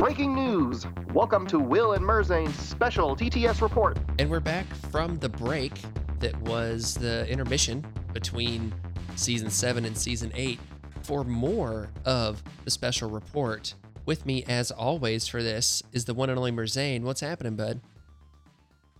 Breaking news! Welcome to Will and Merzane's special TTS report. And we're back from the break that was the intermission between season 7 and season 8 for more of the special report. With me, as always, for this is the one and only Merzane. What's happening, bud?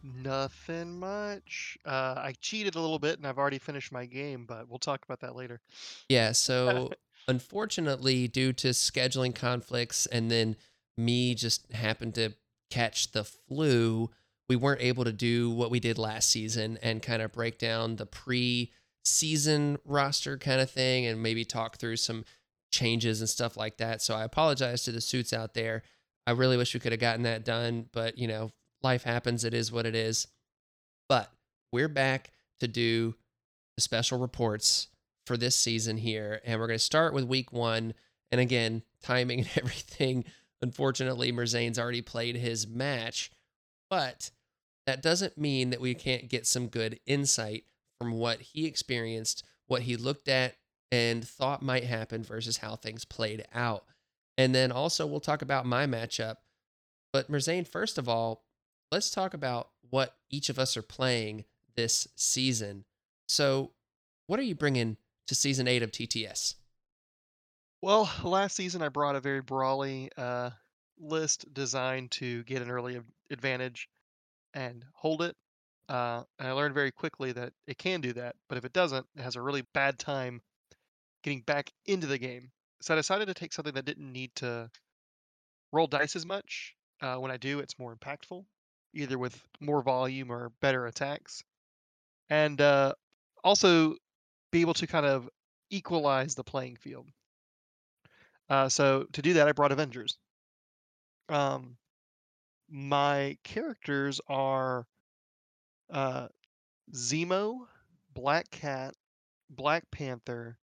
Nothing much. Uh, I cheated a little bit and I've already finished my game, but we'll talk about that later. Yeah, so unfortunately, due to scheduling conflicts and then me just happened to catch the flu, we weren't able to do what we did last season and kind of break down the pre season roster kind of thing and maybe talk through some changes and stuff like that. So I apologize to the suits out there. I really wish we could have gotten that done, but you know, life happens. It is what it is. But we're back to do the special reports for this season here. And we're going to start with week one. And again, timing and everything. Unfortunately, Merzane's already played his match, but that doesn't mean that we can't get some good insight from what he experienced, what he looked at and thought might happen versus how things played out. And then also, we'll talk about my matchup. But Merzane, first of all, let's talk about what each of us are playing this season. So, what are you bringing to season eight of TTS? Well, last season I brought a very brawly uh, list designed to get an early advantage and hold it. Uh, and I learned very quickly that it can do that, but if it doesn't, it has a really bad time getting back into the game. So I decided to take something that didn't need to roll dice as much. Uh, when I do, it's more impactful, either with more volume or better attacks. And uh, also be able to kind of equalize the playing field. Uh, so to do that, I brought Avengers. Um, my characters are uh, Zemo, Black Cat, Black Panther,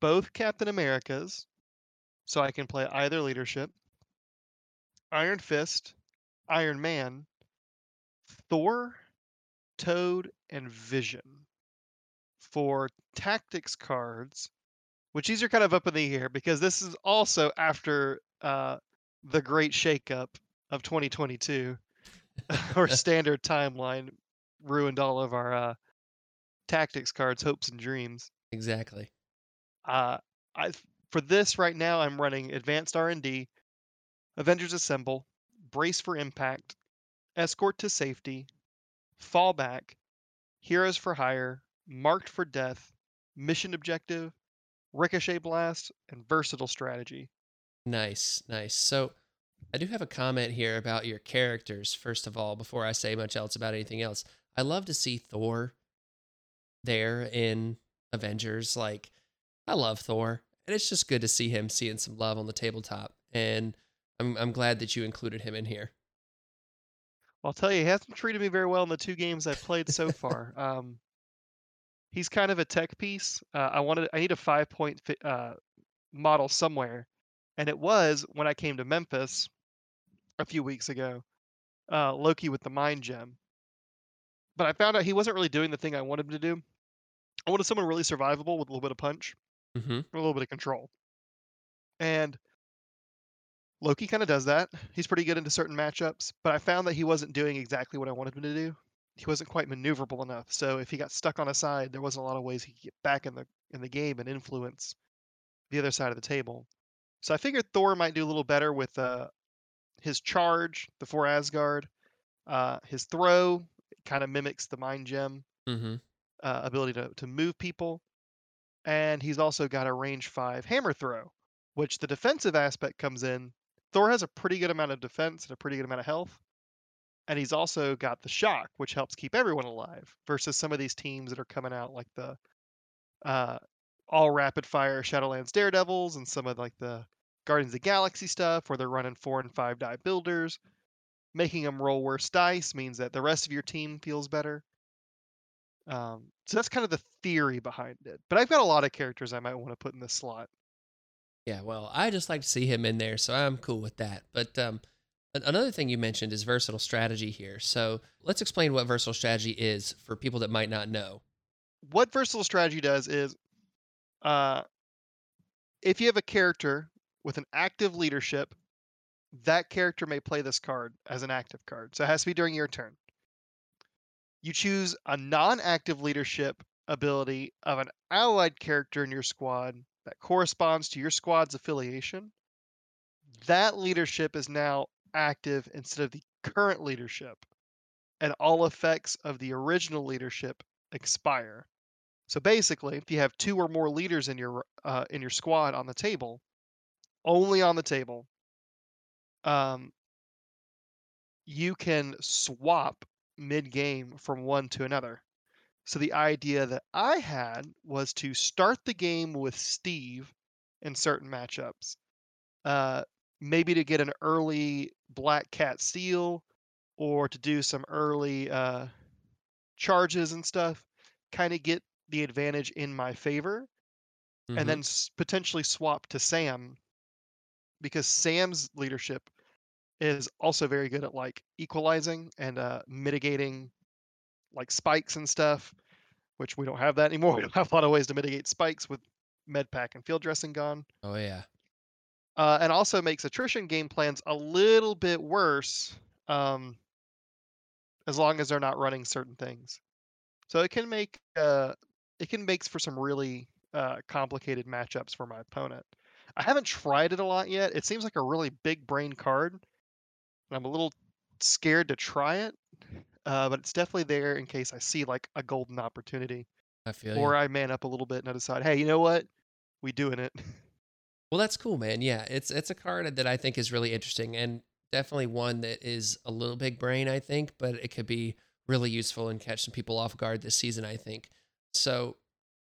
both Captain Americas, so I can play either leadership. Iron Fist, Iron Man, Thor, Toad, and Vision. For tactics cards, which these are kind of up in the air because this is also after uh, the great shakeup of 2022. our standard timeline ruined all of our uh, tactics cards, hopes and dreams. Exactly. Uh, I for this right now, I'm running Advanced R&D, Avengers Assemble, Brace for Impact, Escort to Safety, Fallback, Heroes for Hire, Marked for Death, Mission Objective, Ricochet Blast, and Versatile Strategy. Nice, nice. So I do have a comment here about your characters, first of all, before I say much else about anything else. I love to see Thor there in Avengers. Like, I love Thor, and it's just good to see him seeing some love on the tabletop. And I'm I'm glad that you included him in here. I'll tell you, he hasn't treated me very well in the two games I've played so far. um, he's kind of a tech piece. Uh, I wanted, I need a five point uh, model somewhere, and it was when I came to Memphis a few weeks ago. Uh, Loki with the mind gem, but I found out he wasn't really doing the thing I wanted him to do. I wanted someone really survivable with a little bit of punch, mm-hmm. a little bit of control, and Loki kind of does that. He's pretty good into certain matchups, but I found that he wasn't doing exactly what I wanted him to do. He wasn't quite maneuverable enough. So if he got stuck on a side, there wasn't a lot of ways he could get back in the in the game and influence the other side of the table. So I figured Thor might do a little better with uh, his charge, the For Asgard. Uh, his throw kind of mimics the mind gem mm-hmm. uh, ability to to move people, and he's also got a range five hammer throw, which the defensive aspect comes in Thor has a pretty good amount of defense and a pretty good amount of health. And he's also got the shock, which helps keep everyone alive, versus some of these teams that are coming out like the uh, all rapid fire Shadowlands Daredevils and some of like the Guardians of the Galaxy stuff where they're running four and five die builders. Making them roll worse dice means that the rest of your team feels better. Um, so that's kind of the theory behind it. But I've got a lot of characters I might want to put in this slot. Yeah, well, I just like to see him in there, so I'm cool with that. But um, another thing you mentioned is versatile strategy here. So let's explain what versatile strategy is for people that might not know. what versatile strategy does is, uh, if you have a character with an active leadership, that character may play this card as an active card. So it has to be during your turn. You choose a non-active leadership ability of an allied character in your squad that corresponds to your squad's affiliation. That leadership is now active instead of the current leadership, and all effects of the original leadership expire. So basically, if you have two or more leaders in your uh, in your squad on the table, only on the table, um, you can swap mid game from one to another. So the idea that I had was to start the game with Steve in certain matchups, uh, maybe to get an early Black Cat steal or to do some early uh, charges and stuff, kind of get the advantage in my favor, Mhm. and then s- potentially swap to Sam because Sam's leadership is also very good at like equalizing and uh, mitigating like spikes and stuff, which we don't have that anymore. We don't have a lot of ways to mitigate spikes with med pack and field dressing gone. oh yeah. Uh, and also makes attrition game plans a little bit worse um, as long as they're not running certain things. So it can make uh, it can make for some really uh, complicated matchups for my opponent. I haven't tried it a lot yet. It seems like a really big brain card. and I'm a little scared to try it, uh, but it's definitely there in case I see like a golden opportunity, I feel or you. I man up a little bit and I decide, hey, you know what, we doing it. Well, that's cool, man. Yeah, it's it's a card that I think is really interesting and definitely one that is a little big brain, I think, but it could be really useful and catch some people off guard this season, I think. So,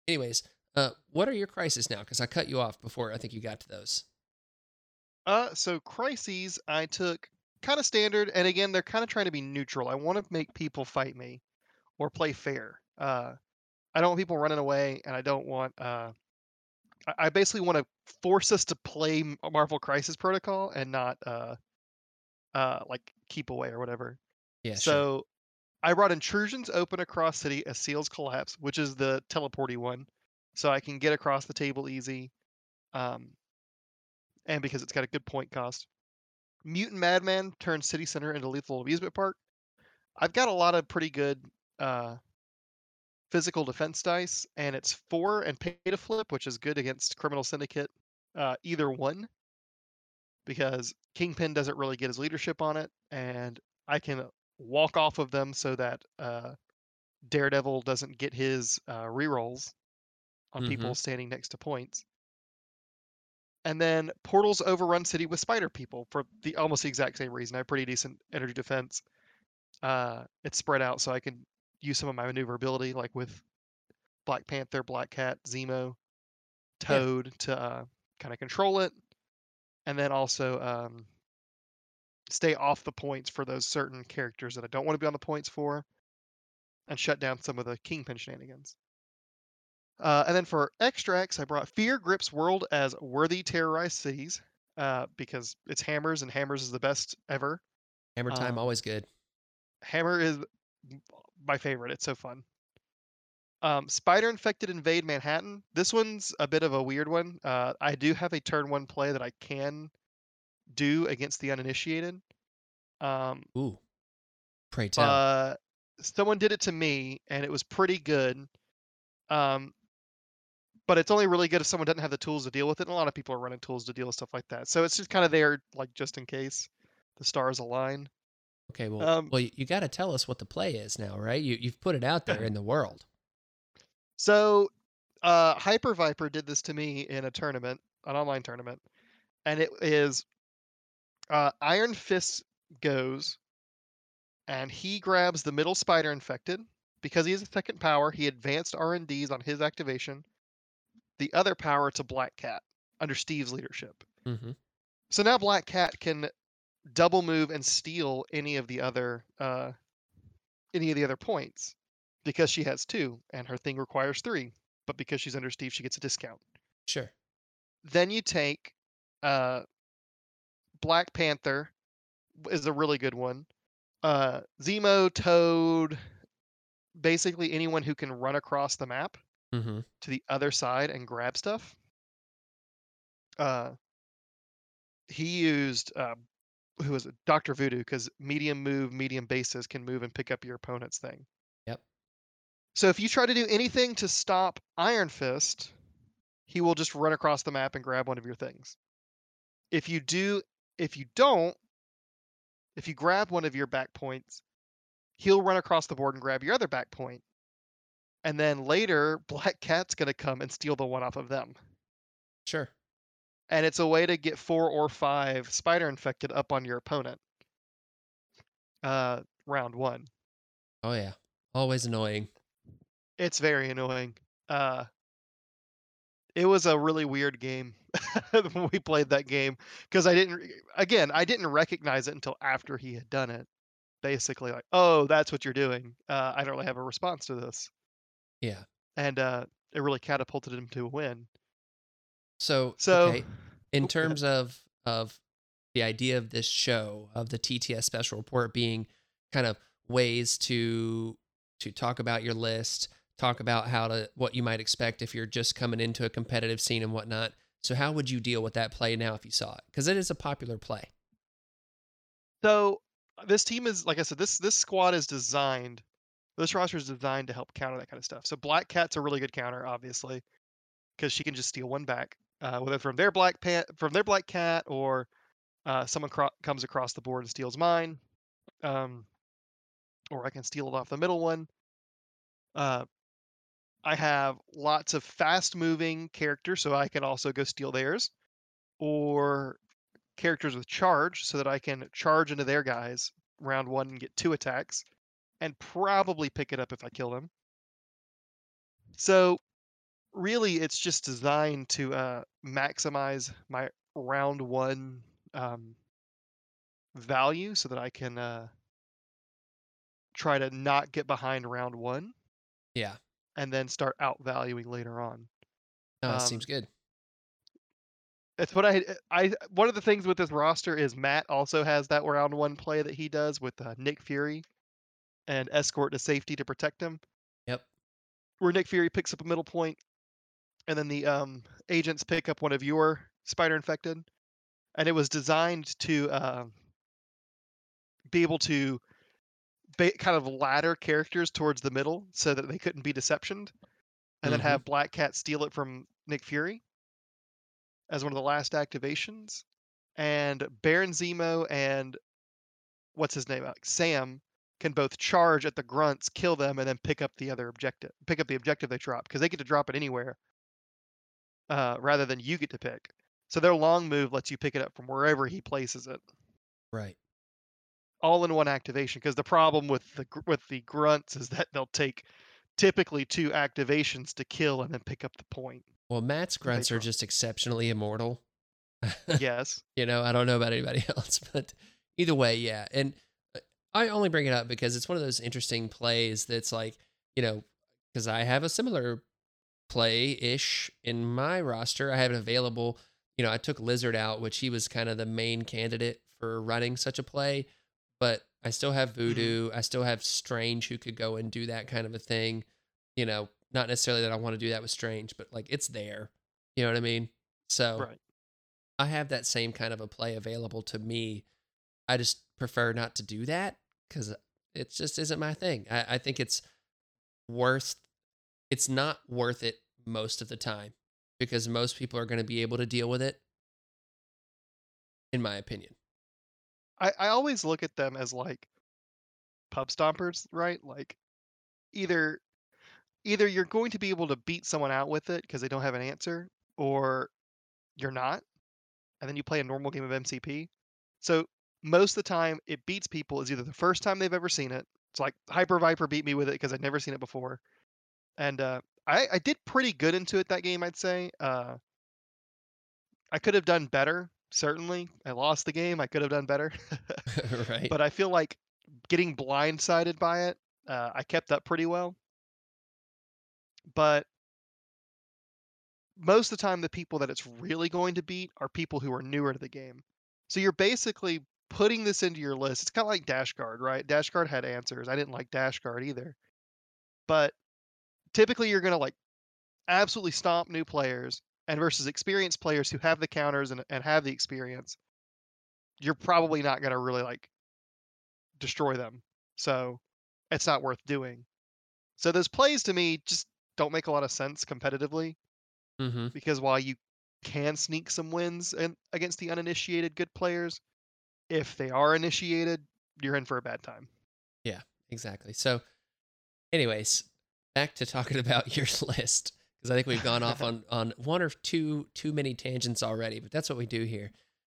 anyways, uh, what are your crises now? Because I cut you off before I think you got to those. Uh, so crises I took kind of standard, and again, they're kind of trying to be neutral. I want to make people fight me or play fair. Uh, I don't want people running away, and I don't want. Uh, I- I basically want to force us to play Marvel Crisis Protocol and not uh, uh, like keep away or whatever. Yeah, sure. so I brought intrusions open across city as seals collapse, which is the teleporty one, so I can get across the table easy, um, and because it's got a good point cost. Mutant Madman turns city center into lethal amusement park. I've got a lot of pretty good uh, physical defense dice, and it's four and pay to flip, which is good against criminal syndicate. Uh, either one, because Kingpin doesn't really get his leadership on it, and I can walk off of them so that uh, Daredevil doesn't get his uh, rerolls on people standing next to points. And then portals overrun city with spider people for the almost the exact same reason. I have pretty decent energy defense. Uh, it's spread out, so I can use some of my maneuverability, like with Black Panther, Black Cat, Zemo, Toad, to uh, kind of control it, and then also um, stay off the points for those certain characters that I don't want to be on the points for, and shut down some of the Kingpin shenanigans. Uh, and then for extracts, I brought Fear Grips World as Worthy Terrorized Cities uh, because it's Hammers, and Hammers is the best ever. Hammer time, um, always good. Hammer is my favorite. It's so fun. Um, Spider Infected Invade Manhattan. This one's a bit of a weird one. Uh, I do have a turn one play that I can do against the uninitiated. Um, Ooh, pray tell. uh, someone did it to me, and it was pretty good. Um, but it's only really good if someone doesn't have the tools to deal with it. And a lot of people are running tools to deal with stuff like that. So it's just kind of there, like just in case the stars align. okay, well, um, well, you, you got to tell us what the play is now, right? You you've put it out there in the world. So, uh, Hyper Viper did this to me in a tournament, an online tournament, and it is uh, Iron Fist goes, and he grabs the middle spider infected because he has a second power. He advanced R and D's on his activation. The other power to Black Cat under Steve's leadership. hmm So now Black Cat can double move and steal any of the other uh, any of the other points because she has two and her thing requires three. But because she's under Steve, she gets a discount. Sure. Then you take uh, Black Panther is a really good one. Uh, Zemo, Toad, basically anyone who can run across the map Mm-hmm. to the other side and grab stuff. Uh, he used uh, who was it? Doctor Voodoo because medium move, medium bases can move and pick up your opponent's thing. Yep. So if you try to do anything to stop Iron Fist, he will just run across the map and grab one of your things. If you do, if you don't, if you grab one of your back points, he'll run across the board and grab your other back point. And then later, Black Cat's going to come and steal the one off of them. Sure. And it's a way to get four or five spider infected up on your opponent. Uh, round one. Oh yeah. Always annoying. It's very annoying. Uh, it was a really weird game when we played that game because I didn't, again, I didn't recognize it until after he had done it. Basically, like, oh, that's what you're doing. Uh, I don't really have a response to this. Yeah. And uh, it really catapulted him to a win. So So, okay. in Oh, terms of of the idea of this show of the TTS special report being kind of ways to to talk about your list, talk about how to what you might expect if you're just coming into a competitive scene and whatnot. So how would you deal with that play now if you saw it? Because it is a popular play. So this team is like I said, this this squad is designed. This roster is designed to help counter that kind of stuff. So Black Cat's a really good counter, obviously, because she can just steal one back, uh, whether from their Black Pat, from their Black Cat, or uh, someone cro- comes across the board and steals mine, um, or I can steal it off the middle one. Uh, I have lots of fast-moving characters, so I can also go steal theirs, or characters with charge so that I can charge into their guys round one and get two attacks and probably pick it up if I kill them. So really it's just designed to uh, maximize my round one um, value so that I can uh, try to not get behind round one Yeah. and then start outvaluing later on. No, it Um, seems good. It's what I I one of the things with this roster is Matt also has that round one play that he does with uh, Nick Fury and escort to safety to protect him, Yep. where Nick Fury picks up a middle point, and then the um, agents pick up one of your spider infected, and it was designed to uh, be able to ba- kind of ladder characters towards the middle so that they couldn't be deceptioned, and then Mhm. have Black Cat steal it from Nick Fury as one of the last activations, and Baron Zemo and what's his name, uh, Sam, can both charge at the grunts, kill them, and then pick up the other objective. Pick up the objective they drop because they get to drop it anywhere, uh, rather than you get to pick. So their long move lets you pick it up from wherever he places it, Right. all in one activation. Because the problem with the with the grunts is that they'll take typically two activations to kill and then pick up the point. Well, Matt's grunts are just exceptionally immortal. yes. you know, I don't know about anybody else, but either way, yeah. And I only bring it up because it's one of those interesting plays that's like, you know, because I have a similar play ish in my roster. I have it available. You know, I took Lizard out, which he was kind of the main candidate for running such a play, but I still have mm-hmm. Voodoo. I still have Strange who could go and do that kind of a thing. You know, not necessarily that I want to do that with Strange, but like it's there. You know what I mean? So Right. I have that same kind of a play available to me. I just prefer not to do that because it just isn't my thing. I, I think it's worth. It's not worth it most of the time because most people are going to be able to deal with it. In my opinion, I, I always look at them as like pub stompers, right? Like either either you're going to be able to beat someone out with it because they don't have an answer, or you're not, and then you play a normal game of MCP. So most of the time, it beats people is either the first time they've ever seen it. It's like Hyper Viper beat me with it because I'd never seen it before, and uh, I I did pretty good into it that game. I'd say uh, I could have done better. Certainly, I lost the game. I could have done better. right? but I feel like getting blindsided by it, uh, I kept up pretty well. But most of the time, the people that it's really going to beat are people who are newer to the game. So you're basically putting this into your list. It's kind of like Dash Guard, right? Dash Guard had answers. I didn't like Dash Guard either. but typically you're gonna like absolutely stomp new players, and versus experienced players who have the counters and, and have the experience, you're probably not gonna really like destroy them. So it's not worth doing. So those plays to me just don't make a lot of sense competitively Mm-hmm. because while you can sneak some wins in, against the uninitiated good players, if they are initiated, you're in for a bad time. Yeah, exactly. So, anyways, back to talking about your list because I think we've gone off on on one or two too many tangents already, but that's what we do here.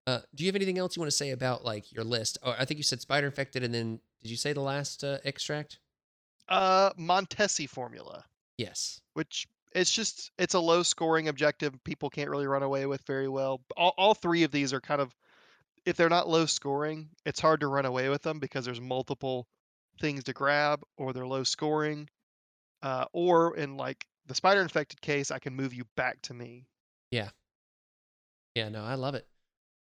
Uh, do you have anything else you want to say about like your list? Oh, I think you said spider infected, and then did you say the last uh, extract? Uh, Montesi formula, Yes. which it's just it's a low scoring objective people can't really run away with very well. All, all three of these are kind of if they're not low scoring, it's hard to run away with them because there's multiple things to grab, or they're low scoring, uh, or in like the spider infected case, I can move you back to me. Yeah. Yeah. No, I love it.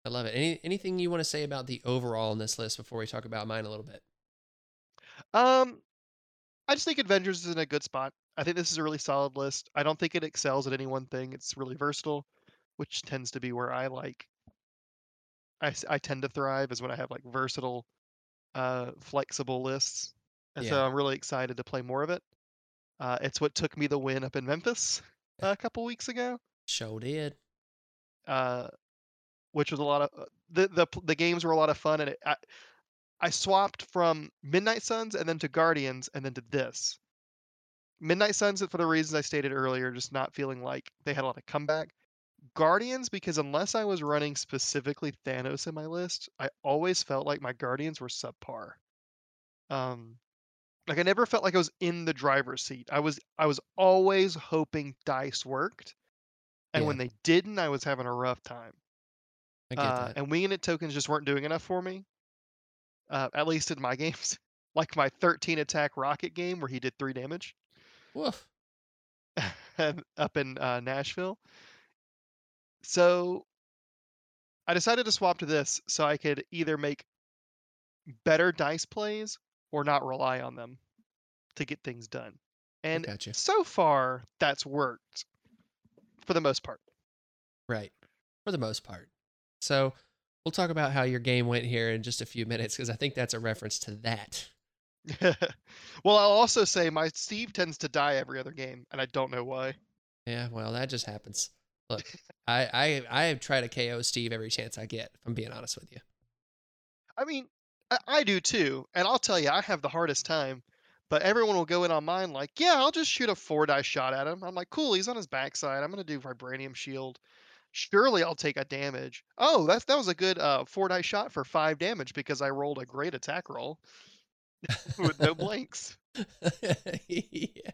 I love it. Any anything you want to say about the overall in this list before we talk about mine a little bit? Um, I just think Avengers is in a good spot. I think this is a really solid list. I don't think it excels at any one thing. It's really versatile, which tends to be where I like. I, I tend to thrive is when I have like versatile, uh, flexible lists, and so I'm really excited to play more of it. Uh, it's what took me the win up in Memphis a couple weeks ago, Show did. uh, which was a lot of uh, the the the games were a lot of fun, and it, I, I swapped from Midnight Suns and then to Guardians and then to this. Midnight Suns for the reasons I stated earlier, just not feeling like they had a lot of comeback. Guardians because unless I was running specifically Thanos in my list, I always felt like my Guardians were subpar. Um like I never felt like I was in the driver's seat. I was I was always hoping dice worked. And Yeah. when they didn't, I was having a rough time. I get Uh, that. and winging it tokens just weren't doing enough for me. Uh, at least in my games. like my 13 attack rocket game where he did three damage Woof. up in uh, Nashville. So I decided to swap to this so I could either make better dice plays or not rely on them to get things done. And gotcha. so far, that's worked for the most part. Right. For the most part. So we'll talk about how your game went here in just a few minutes because I think that's a reference to that. well, I'll also say my Steve tends to die every other game, and I don't know why. Yeah, well, that just happens. Look, I I I try to KO Steve every chance I get. If I'm being honest with you. I mean, I, I do too, and I'll tell you, I have the hardest time. But everyone will go in on mine like, yeah, I'll just shoot a four die shot at him. I'm like, cool, he's on his backside. I'm gonna do vibranium shield. Surely I'll take a damage. Oh, that that was a good uh, four die shot for five damage because I rolled a great attack roll with no blanks. yeah.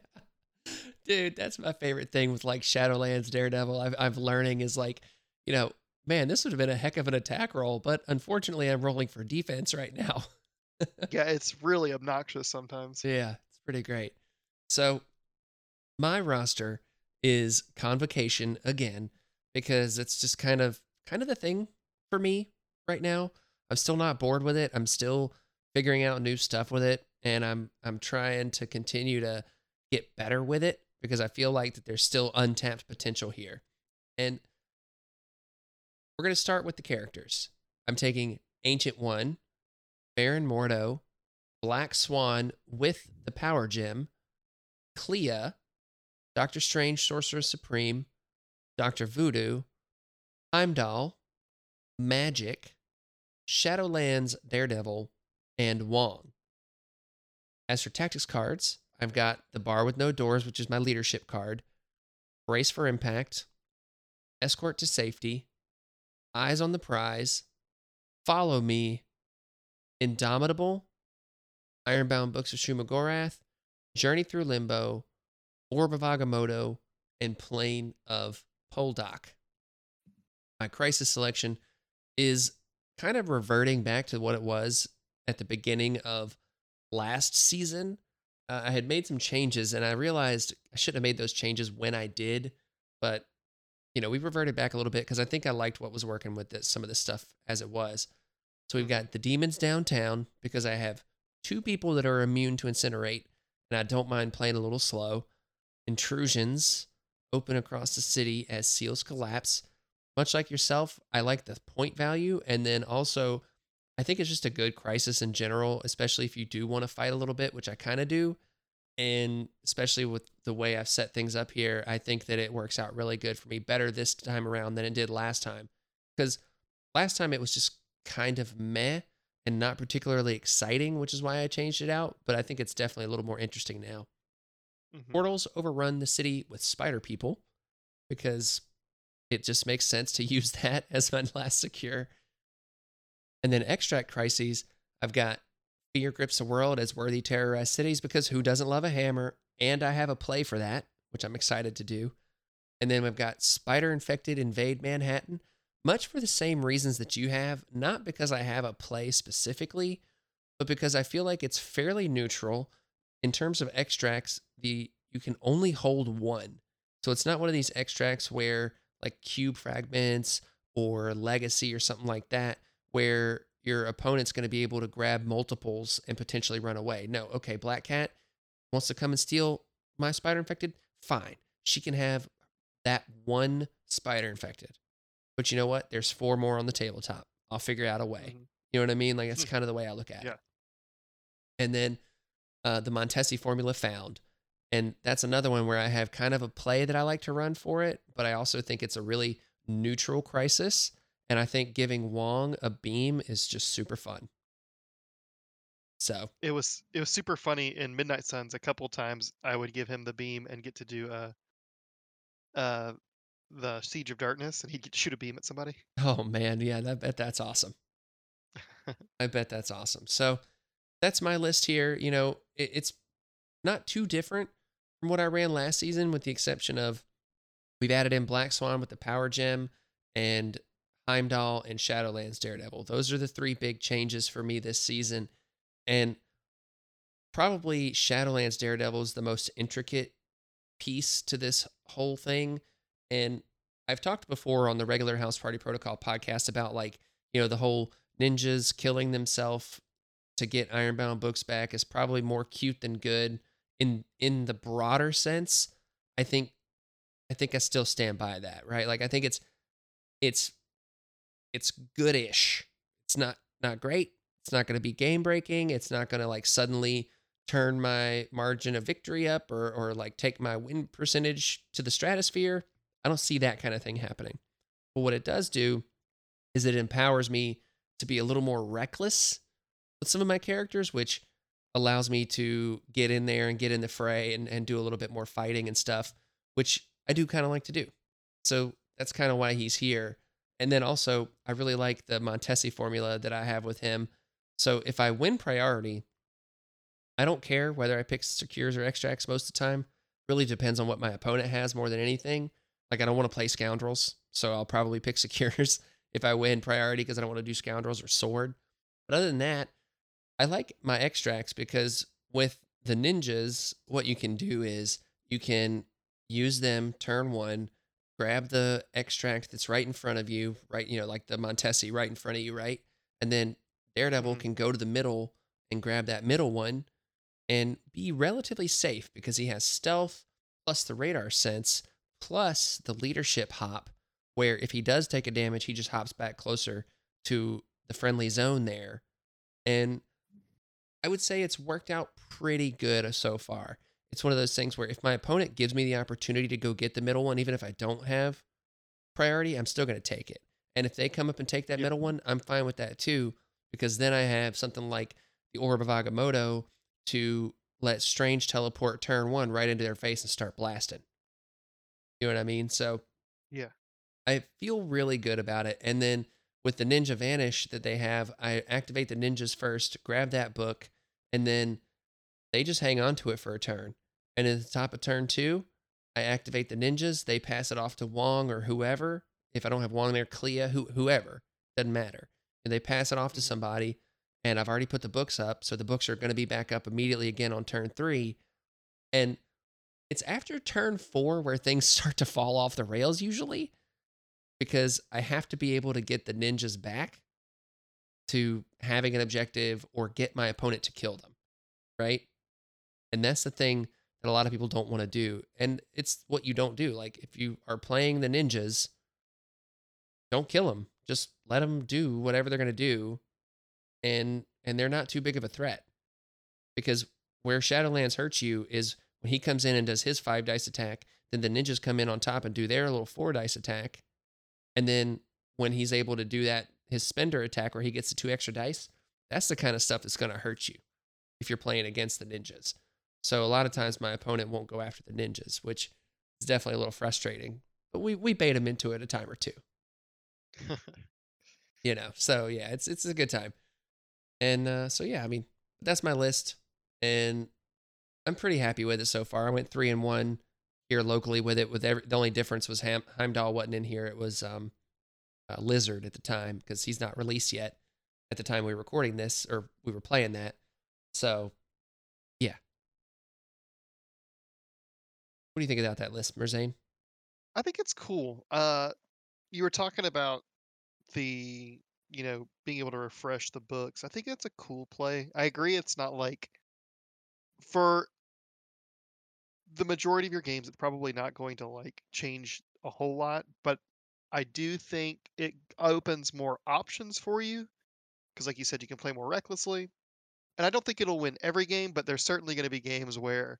Dude, that's my favorite thing with like Shadowlands Daredevil. I've I've learning is like, you know, man, this would have been a heck of an attack roll, but unfortunately I'm rolling for defense right now. yeah, it's really obnoxious sometimes. Yeah, it's pretty great. So, my roster is convocation again because it's just kind of kind of the thing for me right now. I'm still not bored with it. I'm still figuring out new stuff with it and I'm I'm trying to continue to get better with it because I feel like that there's still untapped potential here. And we're going to start with the characters. I'm taking Ancient One, Baron Mordo, Black Swan with the Power Gem, Clea, Doctor Strange, Sorcerer Supreme, Doctor Voodoo, Heimdall, Magik, Shadowlands Daredevil, and Wong. As for tactics cards, I've got the Bar with No Doors, which is my leadership card, Brace for Impact, Escort to Safety, Eyes on the Prize, Follow Me, Indomitable, Ironbound Books of Shuma-Gorath, Journey Through Limbo, Orb of Agamotto, and Plane of Poldock. My crisis selection is kind of reverting back to what it was at the beginning of last season. Uh, I had made some changes and I realized I shouldn't have made those changes when I did, but you know, we reverted back a little bit because I think I liked what was working with this, some of this stuff as it was. So we've got the demons downtown because I have two people that are immune to incinerate, and I don't mind playing a little slow. Intrusions open across the city as seals collapse. Much like yourself, I like the point value, and then also I think it's just a good crisis in general, especially if you do want to fight a little bit, which I kind of do. And especially with the way I've set things up here, I think that it works out really good for me, better this time around than it did last time. Because last time it was just kind of meh and not particularly exciting, which is why I changed it out. But I think it's definitely a little more interesting now. Mhm. Portals overrun the city with spider people because it just makes sense to use that as my last secure. And then extract crises, I've got Fear Grips the World as worthy terrorized cities because who doesn't love a hammer? And I have a play for that, which I'm excited to do. And then we've got Spider Infected Invade Manhattan, much for the same reasons that you have, not because I have a play specifically, but because I feel like it's fairly neutral in terms of extracts. The you can only hold one, so it's not one of these extracts where like cube fragments or legacy or something like that, where your opponent's going to be able to grab multiples and potentially run away. No, okay, Black Cat wants to come and steal my spider infected. Fine, she can have that one spider infected. But you know what? There's four more on the tabletop. I'll figure out a way. Mhm. You know what I mean? Like that's Hmm. kind of the way I look at Yeah. it. And then uh, the Montesi formula found. And that's another one where I have kind of a play that I like to run for it, but I also think it's a really neutral crisis. And I think giving Wong a beam is just super fun. So, It was it was super funny in Midnight Suns. A couple times I would give him the beam and get to do uh uh the Siege of Darkness, and he'd get shoot a beam at somebody. oh man, yeah, I bet that's awesome. I bet that's awesome. So, that's my list here. You know, it, it's not too different from what I ran last season, with the exception of we've added in Black Swan with the Power Gem and Heimdall and Shadowlands Daredevil. Those are the three big changes for me this season. And probably Shadowlands Daredevil is the most intricate piece to this whole thing. And I've talked before on the regular House Party Protocol podcast about like, you know, the whole ninjas killing themselves to get Ironbound books back is probably more cute than good in in the broader sense. I think I think I still stand by that, right? Like I think it's it's it's goodish. It's not not great. It's not going to be game breaking. It's not going to like suddenly turn my margin of victory up or or like take my win percentage to the stratosphere. I don't see that kind of thing happening. But what it does do is it empowers me to be a little more reckless with some of my characters, which allows me to get in there and get in the fray and, and do a little bit more fighting and stuff, which I do kind of like to do. So that's kind of why he's here. And then also, I really like the Montesi formula that I have with him. So if I win priority, I don't care whether I pick secures or extracts most of the time. Really depends on what my opponent has more than anything. Like I don't want to play scoundrels, so I'll probably pick secures if I win priority because I don't want to do scoundrels or sword. But other than that, I like my extracts because with the ninjas, what you can do is you can use them turn one, grab the extract that's right in front of you, right? You know, like the Montesi right in front of you, right? And then Daredevil Mhm. can go to the middle and grab that middle one and be relatively safe because he has stealth plus the radar sense plus the leadership hop where if he does take a damage he just hops back closer to the friendly zone there and i would say it's worked out pretty good so far it's one of those things where if my opponent gives me the opportunity to go get the middle one even if i don't have priority i'm still going to take it and if they come up and take that Yep. middle one i'm fine with that too because then i have something like the orb of agamotto to let strange teleport turn one right into their face and start blasting you know what i mean so Yeah. I feel really good about it. And then with the Ninja Vanish that they have, I activate the ninjas first, grab that book, and then they just hang on to it for a turn. And at the top of turn two, I activate the ninjas. They pass it off to Wong or whoever. If I don't have Wong there, Clea, who, whoever, doesn't matter. And they pass it off to Mhm. somebody. And I've already put the books up. So the books are going to be back up immediately again on turn three. And it's after turn four where things start to fall off the rails usually because I have to be able to get the ninjas back to having an objective or get my opponent to kill them. Right. And that's the thing that a lot of people don't want to do. And it's what you don't do. Like if you are playing the ninjas, don't kill them. Just let them do whatever they're going to do. And and they're not too big of a threat. Because where Shadowlands hurts you is when he comes in and does his five dice attack, then the ninjas come in on top and do their little four dice attack. And then when he's able to do that, his spender attack where he gets the two extra dice, that's the kind of stuff that's going to hurt you if you're playing against the ninjas. So a lot of times my opponent won't go after the ninjas, which is definitely a little frustrating. But we we bait him into it a time or two. you know, so yeah, it's it's a good time. And uh, so yeah, I mean that's my list, and I'm pretty happy with it so far. I went three and one here locally with it. With every, the only difference was Heim, Heimdall wasn't in here. It was um, uh, Lizard at the time because he's not released yet at the time we were recording this or we were playing that. So, What do you think about that list, Merzane? I think it's cool. Uh, you were talking about the, you know, being able to refresh the books. I think that's a cool play. I agree. It's not like for the majority of your games, it's probably not going to like change a whole lot, but I do think it opens more options for you because, like you said, you can play more recklessly. And I don't think it'll win every game, but there's certainly going to be games where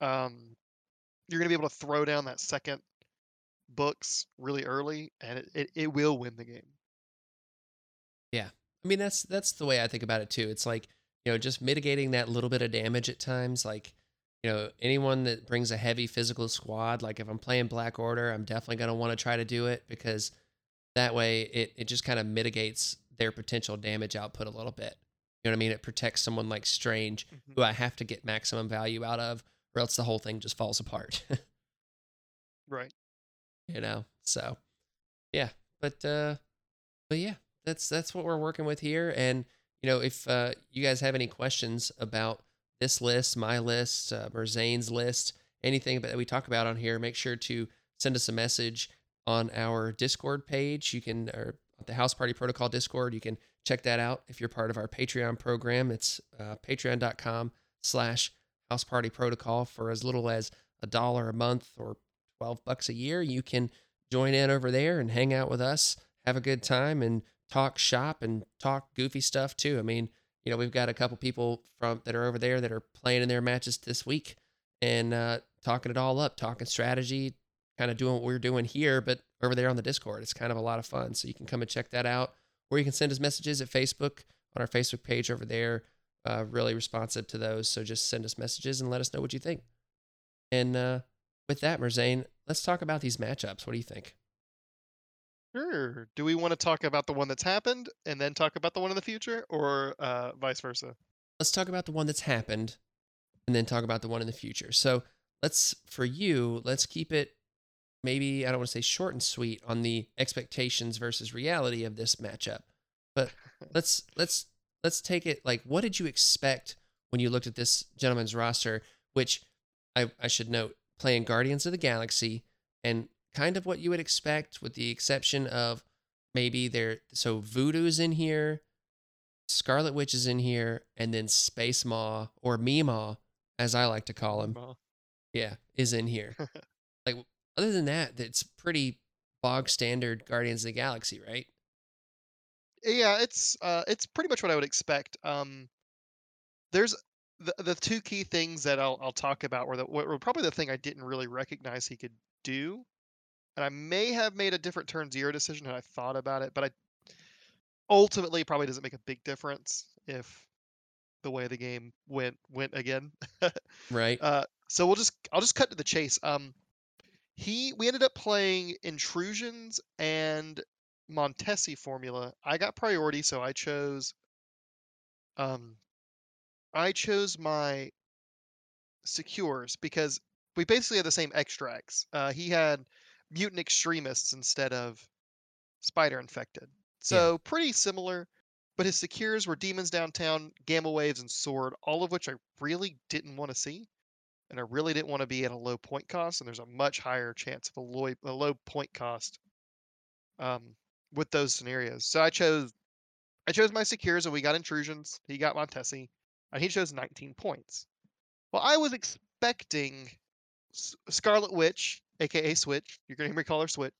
um, you're going to be able to throw down that second books really early, and it, it, it will win the game. Yeah, I mean that's that's the way I think about it too. It's like you know just mitigating that little bit of damage at times, like you know, anyone that brings a heavy physical squad, like if I'm playing Black Order, I'm definitely going to want to try to do it because that way it, it just kind of mitigates their potential damage output a little bit. You know what I mean? It protects someone like Strange, mm-hmm. who I have to get maximum value out of, or else the whole thing just falls apart. right. You know, so yeah, but uh, but yeah, that's that's what we're working with here. And you know, if uh, you guys have any questions about this list, my list, uh, Merzane's list, anything that we talk about on here, make sure to send us a message on our Discord page. You can, or the House Party Protocol Discord, you can check that out if you're part of our Patreon program. It's uh, patreon.com slash House Party Protocol for as little as a dollar a month or 12 bucks a year. You can join in over there and hang out with us, have a good time, and talk shop and talk goofy stuff too. I mean, you know, we've got a couple people from that are over there that are playing in their matches this week and uh, talking it all up, talking strategy, kind of doing what we're doing here, but over there on the Discord. It's kind of a lot of fun. So you can come and check that out, or you can send us messages at Facebook on our Facebook page over there. Uh, really responsive to those. So just send us messages and let us know what you think. And uh, with that, Merzane, let's talk about these matchups. What do you think? Sure. Do we want to talk about the one that's happened and then talk about the one in the future, or uh, vice versa? Let's talk about the one that's happened, and then talk about the one in the future. So let's, for you, let's keep it maybe I don't want to say short and sweet on the expectations versus reality of this matchup, but let's let's let's take it like what did you expect when you looked at this gentleman's roster, which I, I should note playing Guardians of the Galaxy and kind of what you would expect, with the exception of maybe there. So Voodoo's in here, Scarlet Witch is in here, and then Space Maw or Mima, as I like to call him, yeah, is in here. like other than that, it's pretty bog standard Guardians of the Galaxy, right? Yeah, it's uh, it's pretty much what I would expect. Um, there's the the two key things that I'll I'll talk about were the were probably the thing I didn't really recognize he could do and I may have made a different turn zero decision had I thought about it, but I ultimately probably doesn't make a big difference if the way the game went went again. right. Uh, so we'll just I'll just cut to the chase. Um, he we ended up playing intrusions and Montesi formula. I got priority, so I chose. Um, I chose my secures because we basically had the same extracts. Uh, he had mutant extremists instead of spider infected. So yeah. pretty similar, but his secures were demons downtown, gamma waves, and sword, all of which I really didn't want to see. And I really didn't want to be at a low point cost, and there's a much higher chance of a low, a low point cost um, with those scenarios. So I chose I chose my secures, and we got intrusions. He got Montesi, and he chose 19 points. Well, I was expecting Scarlet Witch, aka Switch. You're gonna hear me call her Switch.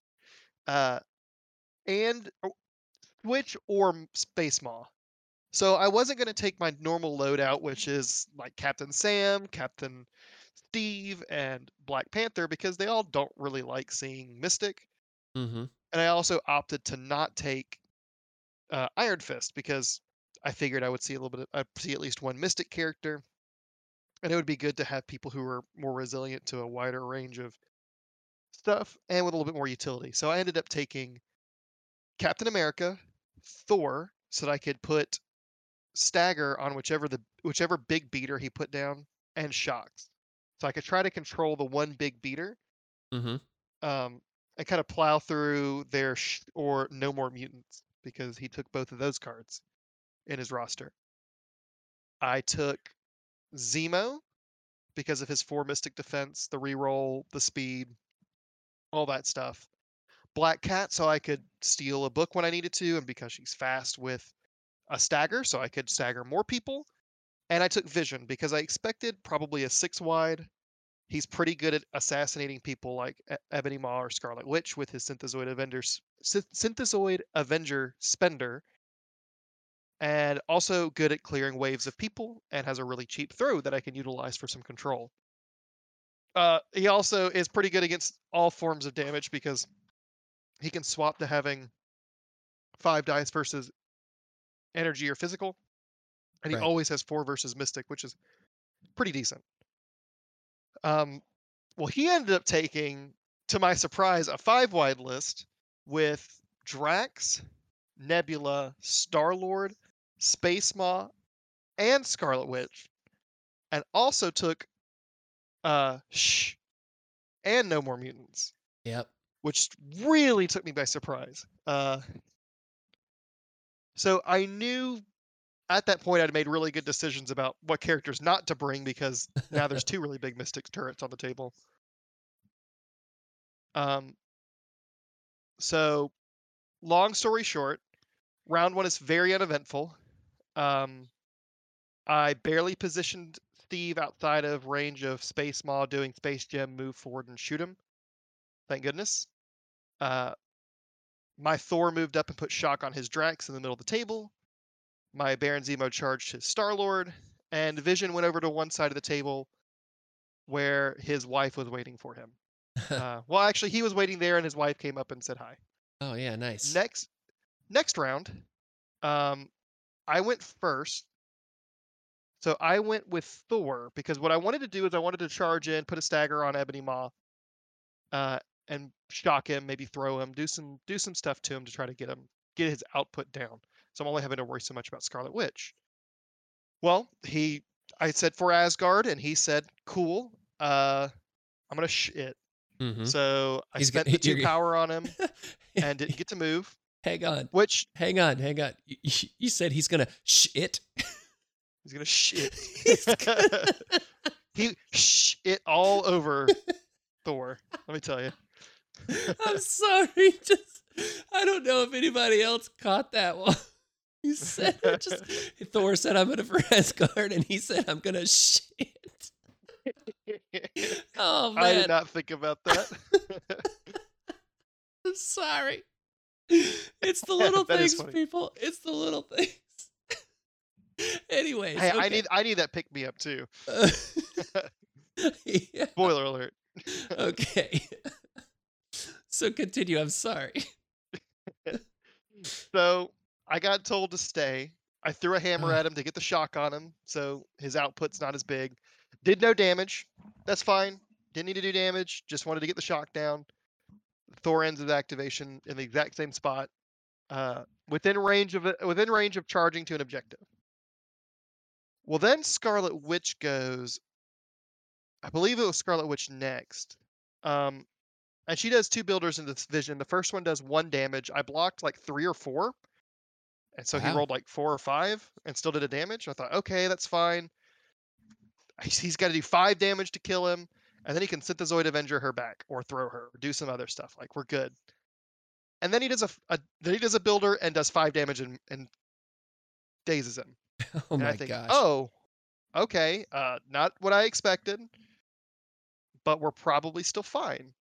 Uh, and Switch or Space Maw. So I wasn't gonna take my normal loadout, which is like Captain Sam, Captain Steve, and Black Panther, because they all don't really like seeing Mystic. Mm-hmm. And I also opted to not take uh, Iron Fist because I figured I would see a little bit. Of, I'd see at least one Mystic character, and it would be good to have people who are more resilient to a wider range of stuff and with a little bit more utility. So I ended up taking Captain America, Thor, so that I could put Stagger on whichever the whichever big beater he put down, and Shocks, so I could try to control the one big beater Mm-hmm. um, and kind of plow through their sh- or no more mutants because he took both of those cards in his roster. I took Zemo because of his four mystic defense, the reroll, the speed, all that stuff. Black Cat so I could steal a book when I needed to, and because she's fast with a stagger, so I could stagger more people. And I took Vision because I expected probably a six wide he's pretty good at assassinating people like Ebony Maw or Scarlet Witch with his Synthezoid Avenger, s- Synth- Synthezoid Avenger Spender, and also good at clearing waves of people and has a really cheap throw that I can utilize for some control. Uh, he also is pretty good against all forms of damage because he can swap to having five dice versus energy or physical, and he Right. always has four versus Mystic, which is pretty decent. Um, well, he ended up taking, to my surprise, a five wide list with Drax, Nebula, Star Lord, Space Maw, and Scarlet Witch, and also took uh Shh and No More Mutants, Yep. which really took me by surprise. Uh, so I knew at that point I'd made really good decisions about what characters not to bring because now there's two really big Mystic turrets on the table. Um, so, long story short, round one is very uneventful. Um, I barely positioned Steve outside of range of Space Maw doing Space Gem, move forward and shoot him. Thank goodness. Uh, my Thor moved up and put shock on his Drax in the middle of the table. My Baron Zemo charged his Star Lord, and Vision went over to one side of the table where his wife was waiting for him. Uh, well, actually, he was waiting there, and his wife came up and said hi. oh yeah, nice. Next, next round, um, I went first. So I went with Thor because what I wanted to do is I wanted to charge in, put a stagger on Ebony Maw, uh, and shock him, maybe throw him, do some do some stuff to him to try to get him get his output down. So I'm only having to worry so much about Scarlet Witch. Well, he I said for Asgard, and he said, "Cool, uh, I'm gonna sh it." Mm-hmm. So I He's spent the 2 power on him and didn't get to move, hang on, which hang on, hang on. You, you- you said he's gonna shit. he's gonna shit. He's gonna- he sh it all over Thor. Let me tell you. I'm sorry. Just I don't know if anybody else caught that one. You said just Thor said I'm gonna for Asgard, and he said I'm gonna shit. Oh man, I did not think about that. I'm sorry. It's the little things, people. It's the little things. Anyways, hey, I need I need that pick me up too. yeah, Spoiler alert. okay. so continue. I'm sorry. So I got told to stay. I threw a hammer at him to get the shock on him, so his output's not as big. Did no damage. That's fine. Didn't need to do damage. Just wanted to get the shock down. Thor ends his activation in the exact same spot, uh, within range of within range of charging to an objective. Well, then Scarlet Witch goes. I believe it was Scarlet Witch next. Um, and she does two builders in this vision. The first one does one damage. I blocked like three or four. And so he rolled like four or five and still did a damage. I thought, okay, that's fine. He's, he's got to do five damage to kill him. And then he can Synthezoid Avenger her back or throw her or do some other stuff. Like we're good. And then he does a, a- then he does a builder and does five damage and, and dazes him. Oh and my I think, gosh. oh, okay, uh, not what I expected, but we're probably still fine.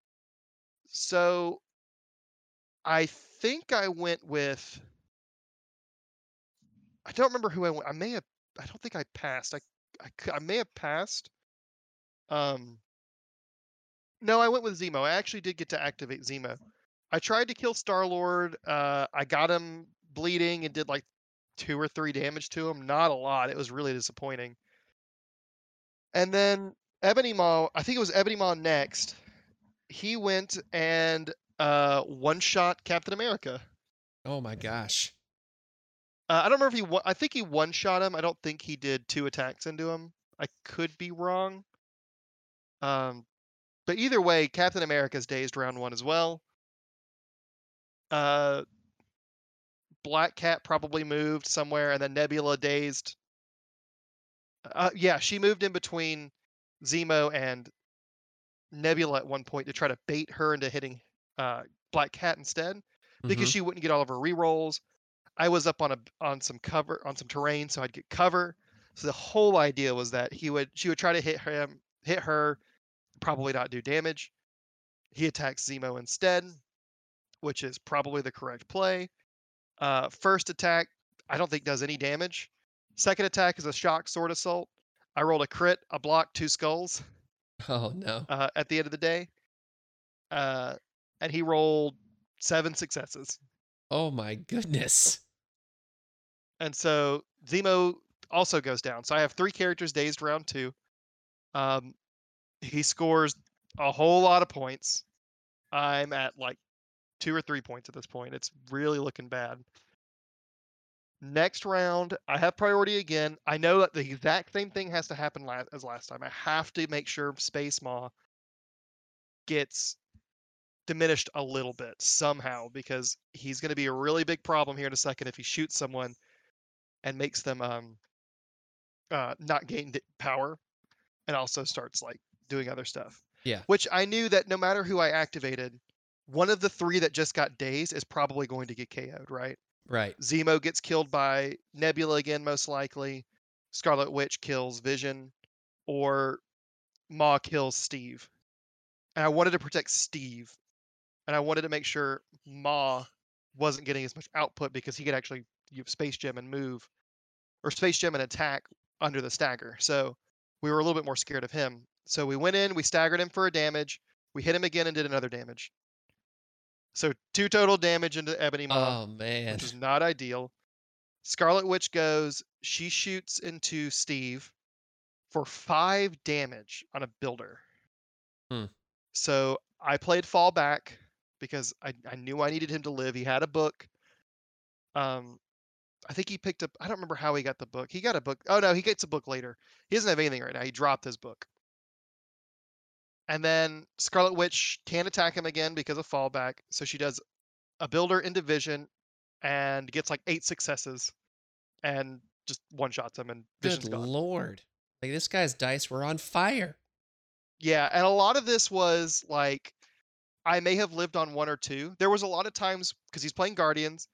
So I think I went with. I don't remember who I went. I may have. I don't think I passed. I I, I may have passed. Um. No, I went with Zemo. I actually did get to activate Zemo. I tried to kill Star Lord. Uh, I got him bleeding and did like two or three damage to him. Not a lot. It was really disappointing. And then Ebony Maw, I think it was Ebony Maw next. He went and uh, one shot Captain America. Oh my gosh. Uh, I don't remember if he. One, I think he one shot him. I don't think he did two attacks into him. I could be wrong. Um, but either way, Captain America's dazed round one as well. Uh, Black Cat probably moved somewhere, and then Nebula dazed. Uh, yeah, she moved in between Zemo and Nebula at one point to try to bait her into hitting uh, Black Cat instead, because Mhm. she wouldn't get all of her rerolls. I was up on a on some cover on some terrain, so I'd get cover. So the whole idea was that he would she would try to hit him, hit her, probably not do damage. He attacks Zemo instead, which is probably the correct play. Uh, first attack, I don't think does any damage. Second attack is a shock sword assault. I rolled a crit, a block, two skulls Oh no. uh, at the end of the day. Uh, and he rolled seven successes. Oh my goodness. And so Zemo also goes down. So I have three characters dazed round two. Um, he scores a whole lot of points. I'm at like two or three points at this point. It's really looking bad. Next round, I have priority again. I know that the exact same thing has to happen as last time. I have to make sure Space Maw gets diminished a little bit somehow because he's going to be a really big problem here in a second if he shoots someone and makes them um uh not gain power and also starts like doing other stuff. Yeah. Which I knew that no matter who I activated, one of the three that just got dazed is probably going to get KO'd, right? Right. Zemo gets killed by Nebula again, most likely. Scarlet Witch kills Vision, or Maw kills Steve. And I wanted to protect Steve, and I wanted to make sure Maw wasn't getting as much output because he could actually use Space Gem and move, or Space Gem and attack under the stagger. So we were a little bit more scared of him. So we went in, we staggered him for a damage, we hit him again and did another damage. So two total damage into Ebony Maw Oh man. which is not ideal. Scarlet Witch goes, she shoots into Steve for five damage on a builder. Hmm. So I played fall back because I, I knew I needed him to live. He had a book. Um, I think he picked up. I don't remember how he got the book. He got a book. Oh no, he gets a book later. He doesn't have anything right now. He dropped his book. And then Scarlet Witch can't attack him again because of fallback. So she does a builder into Vision and gets like eight successes and just one shots him and Vision's Good gone. lord. Like this guy's dice were on fire. Yeah, and a lot of this was like I may have lived on one or two. There was a lot of times because he's playing Guardians,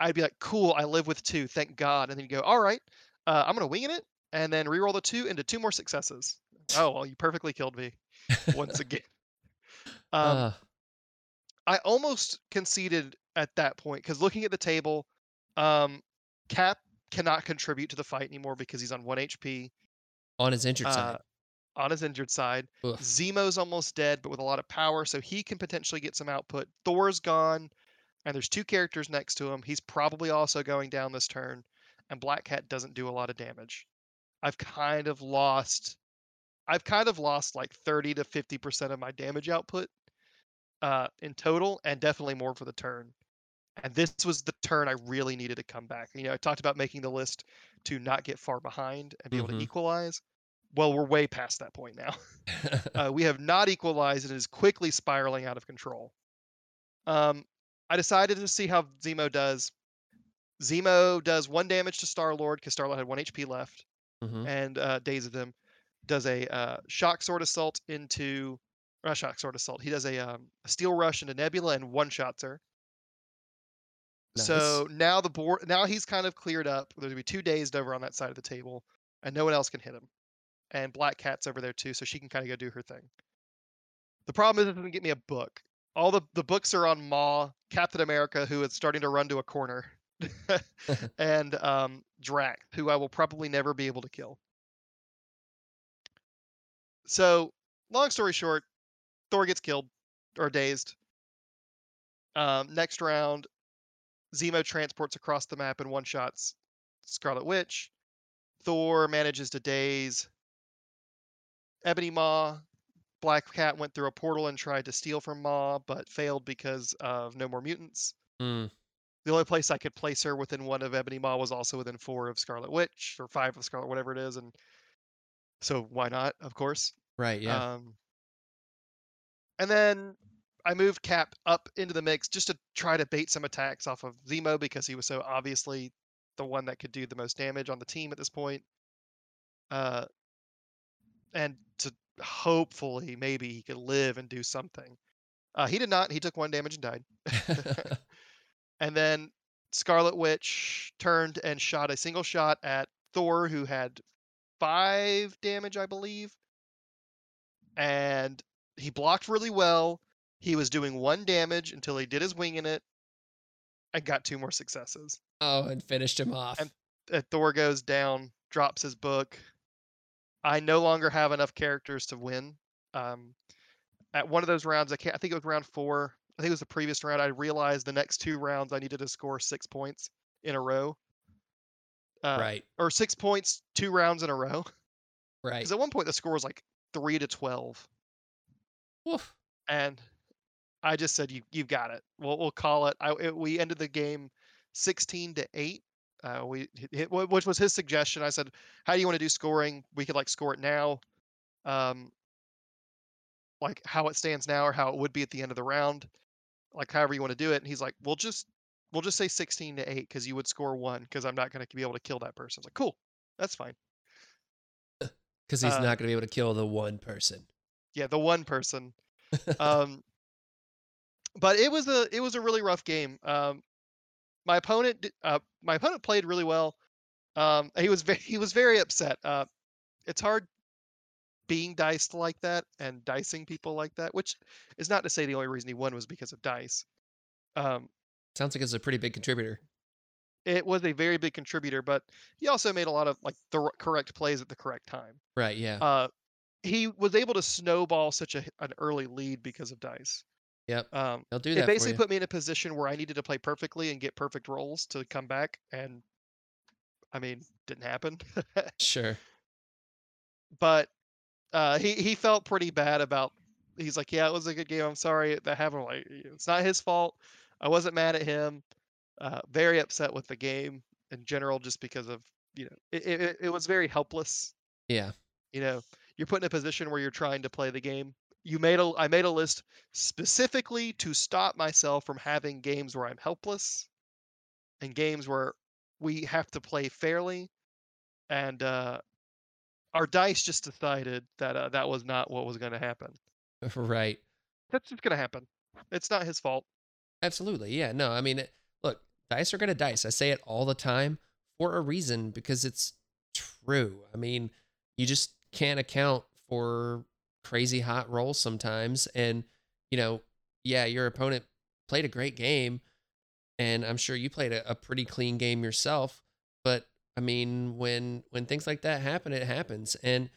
I'd be like, "Cool, I live with two, thank God." And then you go, "All right, uh, I'm gonna wing it," and then reroll the two into two more successes. Oh well, you perfectly killed me once again. Um, Uh, I almost conceded at that point because looking at the table, um, Cap cannot contribute to the fight anymore because he's on one HP on his injured uh, side. on his injured side. Ugh. Zemo's almost dead, but with a lot of power, so he can potentially get some output. Thor's gone, and there's two characters next to him. He's probably also going down this turn, and Black Cat doesn't do a lot of damage. I've kind of lost. I've kind of lost like 30 to 50 percent of my damage output uh, in total, and definitely more for the turn. And this was the turn I really needed to come back. You know, I talked about making the list to not get far behind and be able Mhm. to equalize. Well, we're way past that point now. Uh, we have not equalized and it is quickly spiraling out of control. Um, I decided to see how Zemo does. Zemo does one damage to Star Lord because Star Lord had one HP left, Mhm. and uh, dazes him. Does a uh, shock sword assault into, not shock sword assault. He does a, um, a steel rush into Nebula and one shots her. So now the board, now he's kind of cleared up. There's gonna be two dazed over on that side of the table, and no one else can hit him. And Black Cat's over there too, so she can kind of go do her thing. The problem is it doesn't get me a book. All the, the books are on Maw, Captain America, who is starting to run to a corner, and um, Drax, who I will probably never be able to kill. So, long story short, Thor gets killed or dazed. Um, next round, Zemo transports across the map and one shots Scarlet Witch. Thor manages to daze Ebony Maw. Black Cat went through a portal and tried to steal from Maw, but failed because of no more mutants. Mm. The only place I could place her within one of Ebony Maw was also within four of Scarlet Witch or five of Scarlet, whatever it is, and so why not? Of course. Right. Yeah. Um, and then I moved Cap up into the mix just to try to bait some attacks off of Zemo because he was so obviously the one that could do the most damage on the team at this point. Uh, and to hopefully maybe he could live and do something. Uh, he did not. He took one damage and died. and then Scarlet Witch turned and shot a single shot at Thor, who had five damage, I believe. And he blocked really well. He was doing one damage until he did his wing in it and got two more successes. oh, and finished him off. And- Uh, Thor goes down, drops his book. I no longer have enough characters to win. Um, at one of those rounds, I can't. I think it was round four. I think it was the previous round. I realized the next two rounds I needed to score six points in a row. Uh, right. Or six points, two rounds in a row. Right. Because at one point the score was like three to twelve. Woof. and I just said you you've got it. We'll we'll call it. I it, we ended the game sixteen to eight. Uh, we which was his suggestion. I said, "How do you want to do scoring? We could like score it now, um, like how it stands now, or how it would be at the end of the round, like however you want to do it." And he's like, "We'll just we'll just say sixteen to eight because you would score one because I'm not going to be able to kill that person." I was like, "Cool, that's fine." Because he's uh, not going to be able to kill the one person. Yeah, the one person. um, but it was a it was a really rough game. Um, my opponent uh, my opponent played really well. Um, he was very he was very upset. Uh, it's hard being diced like that and dicing people like that, which is not to say the only reason he won was because of dice. Um, Sounds like it's a pretty big contributor. it was a very big contributor, but he also made a lot of like the correct plays at the correct time. Right. Yeah. Uh, he was able to snowball such a, an early lead because of dice. Yep. Um, They'll do it that for basically put me in a position where I needed to play perfectly and get perfect rolls to come back, and I mean, didn't happen. Sure. but uh, he he felt pretty bad about. He's like, yeah, it was a good game. I'm sorry that happened. Like, it's not his fault. I wasn't mad at him. Uh, very upset with the game in general, just because of you know, it, it, it was very helpless. Yeah. You know, you're put in a position where you're trying to play the game. You made a I made a list specifically to stop myself from having games where I'm helpless and games where we have to play fairly. And uh, our dice just decided that uh, that was not what was going to happen. right. That's just going to happen. It's not his fault. Absolutely. Yeah. No, I mean, it, look, dice are going to dice. I say it all the time for a reason because it's true. I mean, you just can't account for crazy hot rolls sometimes. And, you know, yeah, your opponent played a great game. And I'm sure you played a, a pretty clean game yourself. But I mean, when when things like that happen, it happens. And,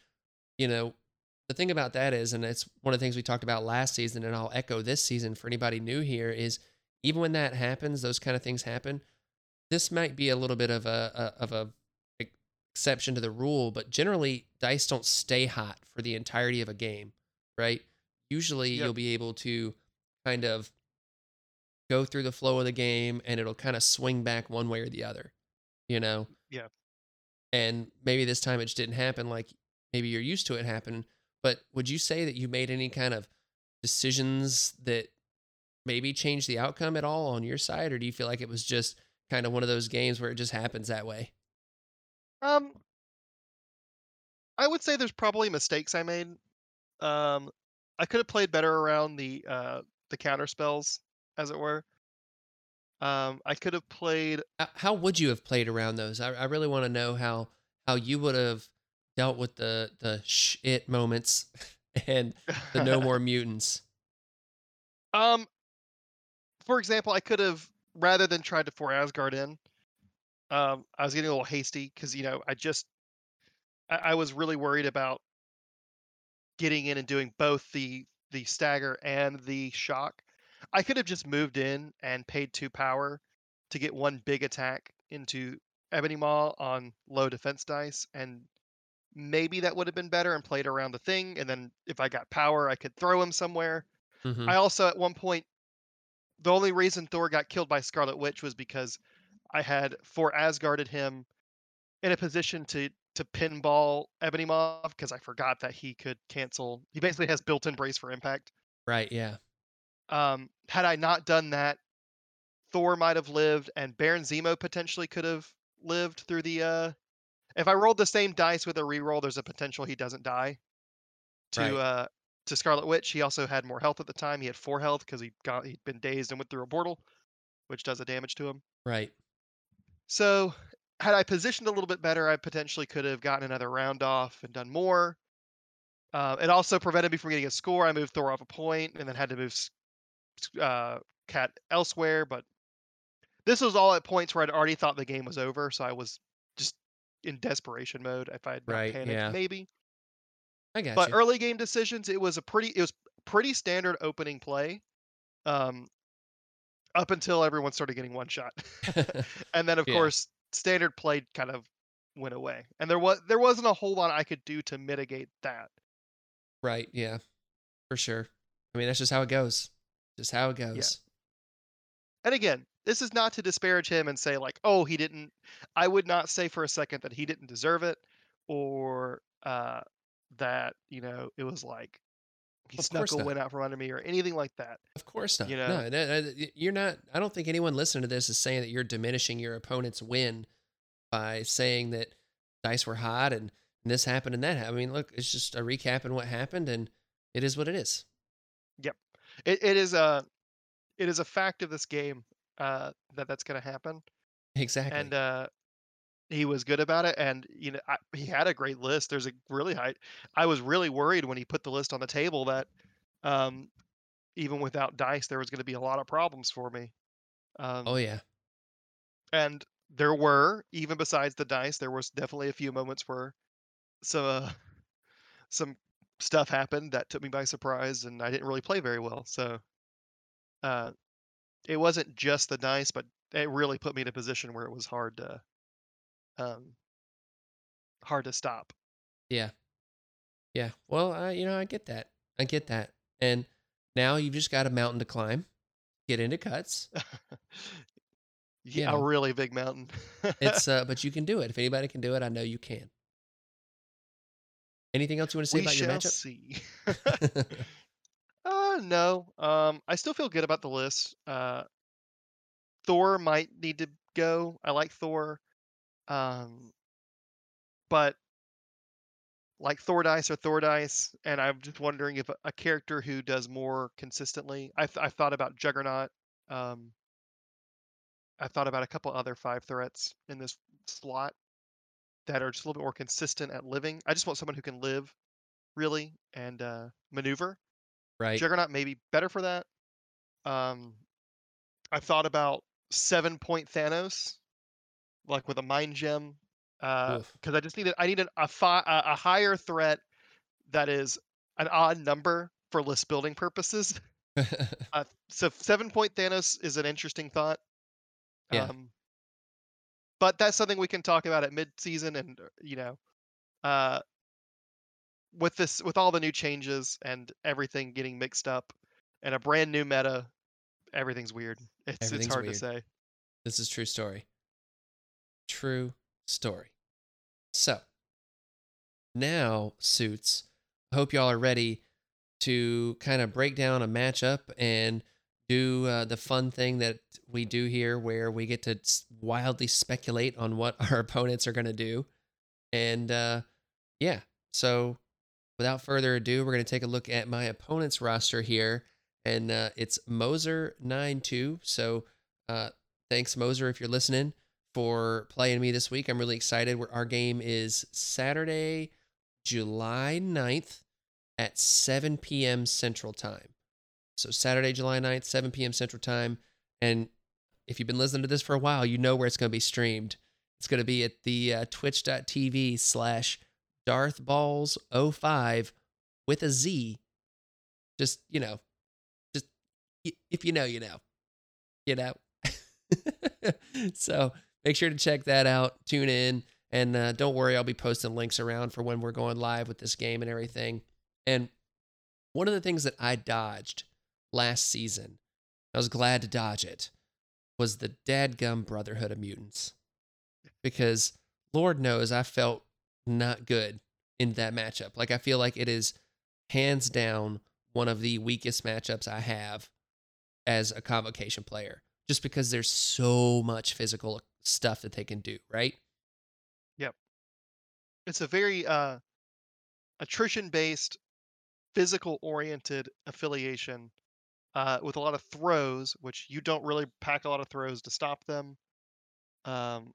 you know, the thing about that is, and it's one of the things we talked about last season, and I'll echo this season for anybody new here, is even when that happens, those kind of things happen. This might be a little bit of a, a of a exception to the rule, but generally dice don't stay hot for the entirety of a game, right? Usually Yep. you'll be able to kind of go through the flow of the game and it'll kind of swing back one way or the other, you know? Yeah. And maybe this time it just didn't happen like maybe you're used to it happen. But would you say that you made any kind of decisions that maybe changed the outcome at all on your side? Or do you feel like it was just kind of one of those games where it just happens that way? Um, I would say there's probably mistakes I made. Um, I could have played better around the uh, the counter spells, as it were. Um, I could have played. How- would you have played around those? I, I really want to know how how you would have dealt with the the shit moments and the no more mutants. Um, for example, I could have rather than tried to for Asgard in. Um, I was getting a little hasty because you know I just I, I was really worried about getting in and doing both the the stagger and the shock. I could have just moved in and paid two power to get one big attack into Ebony Maw on low defense dice, and maybe that would have been better and played around the thing. And then if I got power, I could throw him somewhere. Mhm. I also at one point the only reason Thor got killed by Scarlet Witch was because I had for Asgarded him in a position to to pinball Ebony Maw because I forgot that he could cancel. He basically has built-in brace for impact. Right, yeah. Um, had I not done that, Thor might have lived, and Baron Zemo potentially could have lived through the. Uh, if I rolled the same dice with a reroll, there's a potential he doesn't die. To Right. uh, to Scarlet Witch, he also had more health at the time. He had four health because he got he'd been dazed and went through a portal, which does a damage to him. Right. So, had I positioned a little bit better, I potentially could have gotten another round off and done more. Uh, it also prevented me from getting a score. I moved Thor off a point and then had to move uh, Cat elsewhere. But this was all at points where I'd already thought the game was over, so I was just in desperation mode. If I had Right, panicked, yeah. maybe. I got But you. early game decisions, it was a pretty it was pretty standard opening play. Um, up until everyone started getting one shot. and then of Yeah. course standard play kind of went away and there was there wasn't a whole lot i could do to mitigate that right, yeah. For sure. I mean, that's just how it goes. Just how it goes. and again this is not to disparage him and say like oh he didn't i would not say for a second that he didn't deserve it or uh that you know it was like he Of snuck a not. win out from under me or anything like that Of course not. You know? no, no, you're not. I don't think anyone listening to this is saying that you're diminishing your opponent's win by saying that dice were hot and, this happened and that happened. I mean, look, it's just a recap and what happened, and it is what it is. Yep, it, it is a it is a fact of this game uh that that's going to happen Exactly. and uh he was good about it and you know I, he had a great list there's a really high i was really worried when he put the list on the table that um even without dice there was going to be a lot of problems for me um oh yeah. and there were even besides the dice there was definitely a few moments where some uh, some stuff happened that took me by surprise and i didn't really play very well so uh it wasn't just the dice but it really put me in a position where it was hard to um hard to stop Yeah. Yeah. Well, I, you know, I get that. I get that. And now you've just got a mountain to climb. Get into cuts. yeah, know. a really big mountain It's uh, but you can do it. If anybody can do it, I know you can. Anything else you want to say we about your shall matchup? see Uh, no. Um, I still feel good about the list. Uh, Thor might need to go. I like Thor. Um, but like Thor dice or Thor dice, and I'm just wondering if a, a character who does more consistently. I've I've thought about Juggernaut. Um, I've thought about a couple other five threats in this slot that are just a little bit more consistent at living. I just want someone who can live really and uh, maneuver. right. Juggernaut may be better for that. Um, I've thought about seven point Thanos, like with a mind gem, because Oof. I just needed I needed a fi- a, a higher threat that is an odd number for list building purposes. Uh, so seven point Thanos is an interesting thought. Yeah. Um, but that's something we can talk about at mid season, and uh, you know, uh, with this with all the new changes and everything getting mixed up, and a brand new meta, everything's weird. It's Everything's it's hard weird. to say. This is true story. True story. So now, suits, I hope y'all are ready to kind of break down a matchup and do uh, the fun thing that we do here where we get to wildly speculate on what our opponents are going to do. And uh, yeah, so without further ado, we're going to take a look at my opponent's roster here. And uh, it's Moser92. So uh, thanks, Moser, if you're listening, for playing me this week. I'm really excited. Our game is Saturday, July 9th at 7 p.m. Central Time. So Saturday, July 9th, 7 p.m. Central Time. And if you've been listening to this for a while, you know where it's going to be streamed. It's going to be at the uh, twitch.tv slash darthballs05 with a Z. Just, you know, just if you know, you know, you know. so make sure to check that out. Tune in. And uh, don't worry, I'll be posting links around for when we're going live with this game and everything. And one of the things that I dodged last season, I was glad to dodge it, was the dadgum Brotherhood of Mutants. Because Lord knows I felt not good in that matchup. Like, I feel like it is hands down one of the weakest matchups I have as a convocation player, just because there's so much physical stuff that they can do, right? Yep. It's a very uh, attrition based, physical oriented affiliation uh, with a lot of throws, which you don't really pack a lot of throws to stop them. Um,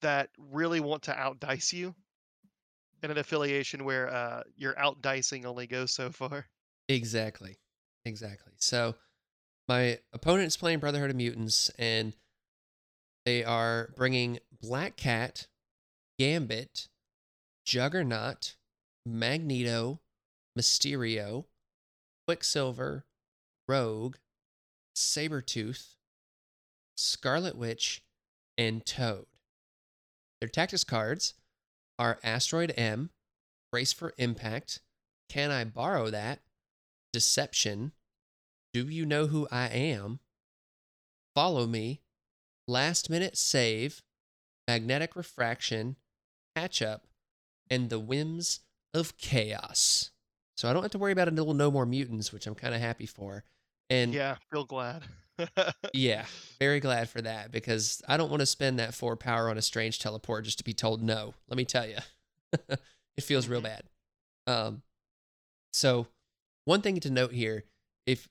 that really want to outdice you in an affiliation where uh, your outdicing only goes so far. Exactly. Exactly. So my opponent is playing Brotherhood of Mutants, and they are bringing Black Cat, Gambit, Juggernaut, Magneto, Mysterio, Quicksilver, Rogue, Sabretooth, Scarlet Witch, and Toad. Their tactics cards are Asteroid M, Brace for Impact, Can I Borrow That, Deception, Do You Know Who I Am, Follow Me, Last Minute Save, Magnetic Refraction, Catch Up, and the Whims of Chaos. So I don't have to worry about a little no more mutants, which I'm kind of happy for. And yeah, feel glad. yeah, very glad for that because I don't want to spend that four power on a strange teleport just to be told no. Let me tell you, it feels real bad. Um, so one thing to note here, if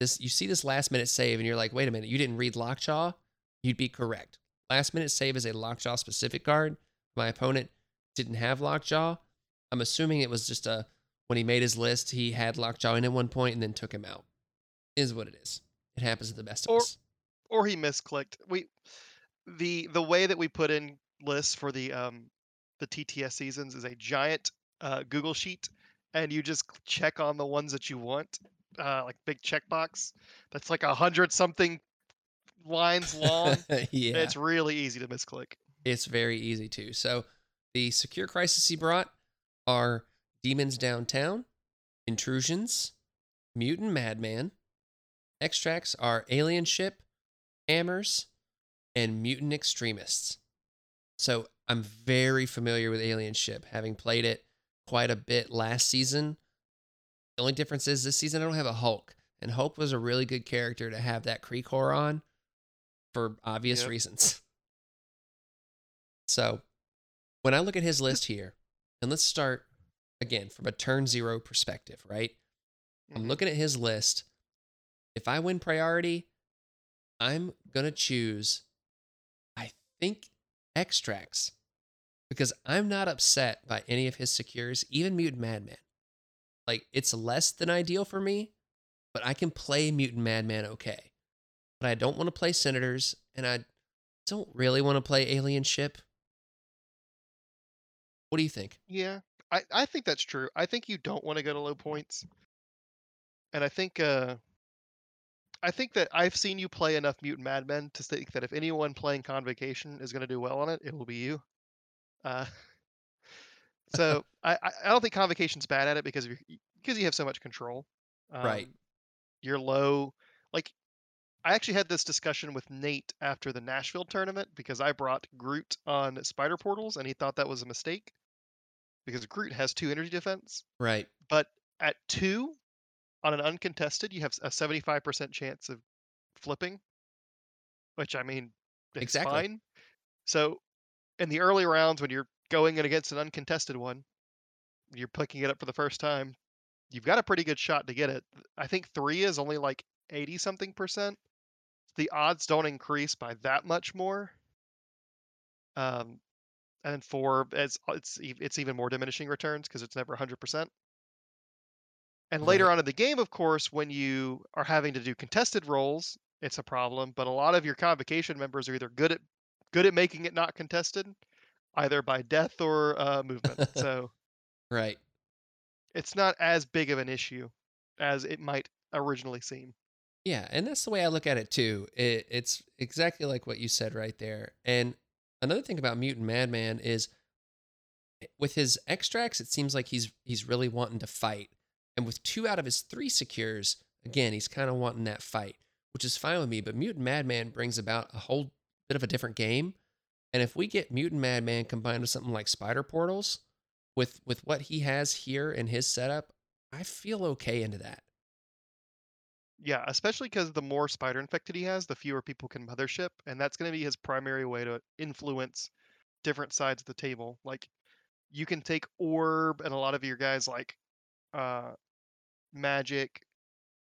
this you see this last minute save and you're like, wait a minute, you didn't read Lockjaw, you'd be correct. Last minute save is a Lockjaw specific card. My opponent didn't have Lockjaw. I'm assuming it was just a when he made his list, he had Lockjaw in at one point and then took him out. Is what it is. It happens to the best of Or- us. or he misclicked. We the the way that we put in lists for the um the TTS seasons is a giant uh, Google sheet, and you just check on the ones that you want, uh, like big checkbox. That's like a hundred something lines long. yeah. It's really easy to misclick. It's very easy to. So the secure crisis he brought are demons downtown, intrusions, mutant madman. Extracts are alien ship, hammers, and mutant extremists. So I'm very familiar with alien ship, having played it quite a bit last season. The only difference is this season I don't have a Hulk, and Hulk was a really good character to have that Kree core on for obvious Yep. reasons. So when I look at his list here, and let's start again from a turn zero perspective, right? I'm Mhm. looking at his list. If I win priority, I'm going to choose, I think, extracts because I'm not upset by any of his secures, even Mutant Madman. Like, it's less than ideal for me, but I can play Mutant Madman okay. But I don't want to play Senators, and I don't really want to play Alien Ship. What do you think? Yeah, I, I think that's true. I think you don't want to go to low points. And I think uh I think that I've seen you play enough Mutant Madmen to think that if anyone playing Convocation is going to do well on it, it will be you. Uh, so I, I don't think Convocation's bad at it because because you have so much control. Right. Um, You're low. Like I actually had this discussion with Nate after the Nashville tournament because I brought Groot on Spider Portals and he thought that was a mistake because Groot has two energy defense, Right. but at two on an uncontested, you have a 75% chance of flipping, which I mean, it's Exactly. fine. So in the early rounds, when you're going in against an uncontested one, you're picking it up for the first time, you've got a pretty good shot to get it. I think three is only like 80 something percent. The odds don't increase by that much more. Um, and four it's it's it's even more diminishing returns because it's never 100%. And later Right. on in the game, of course, when you are having to do contested rolls, it's a problem. But a lot of your convocation members are either good at good at making it not contested, either by death or uh, movement. So right. it's not as big of an issue as it might originally seem. Yeah, and that's the way I look at it too. It, it's exactly like what you said right there. And another thing about Mutant Madman is eh, with his extracts, it seems like he's he's really wanting to fight. And with two out of his three secures, again, he's kind of wanting that fight, which is fine with me. But Mutant Madman brings about a whole bit of a different game. And if we get Mutant Madman combined with something like Spider Portals, with with what he has here in his setup, I feel okay into that. Yeah, especially because the more spider infected he has, the fewer people can mothership, and that's going to be his primary way to influence different sides of the table. Like you can take orb, and a lot of your guys like uh, Magik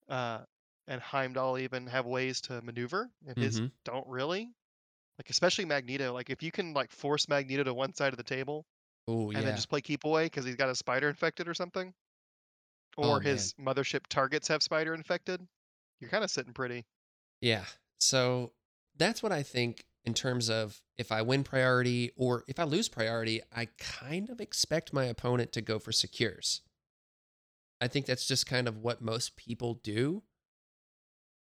uh, and Heimdall even have ways to maneuver, and his Mhm. don't really. Like especially Magneto. Like if you can like force Magneto to one side of the table Oh and yeah. then just play keep away because he's got a spider infected or something, Oh, or his mothership targets have spider infected, you're kind of sitting pretty. Yeah. So that's what I think in terms of if I win priority or if I lose priority, I kind of expect my opponent to go for secures. I think that's just kind of what most people do.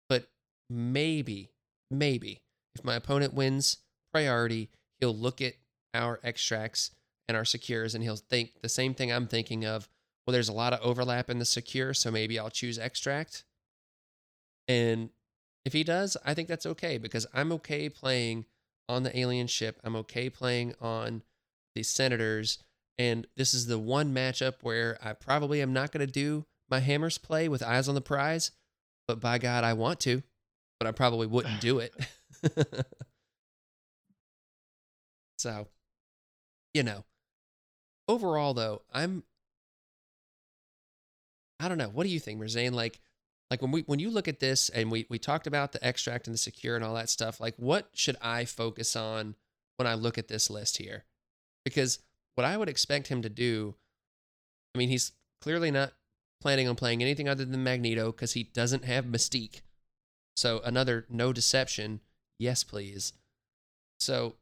But maybe, maybe if my opponent wins priority, he'll look at our extracts and our secures and he'll think the same thing I'm thinking of. Well, there's a lot of overlap in the secure, so maybe I'll choose extract. And if he does, I think that's okay because I'm okay playing on the alien ship. I'm okay playing on the senators. And this is the one matchup where I probably am not going to do my hammers play with eyes on the prize. But by God, I want to, but I probably wouldn't do it. so, you know, overall though, I'm I don't know. What do you think, Merzane? Like, like when we when you look at this and we we talked about the extract and the secure and all that stuff, like what should I focus on when I look at this list here? Because what I would expect him to do, I mean, he's clearly not planning on playing anything other than Magneto because he doesn't have Mystique. So another no deception, yes please. So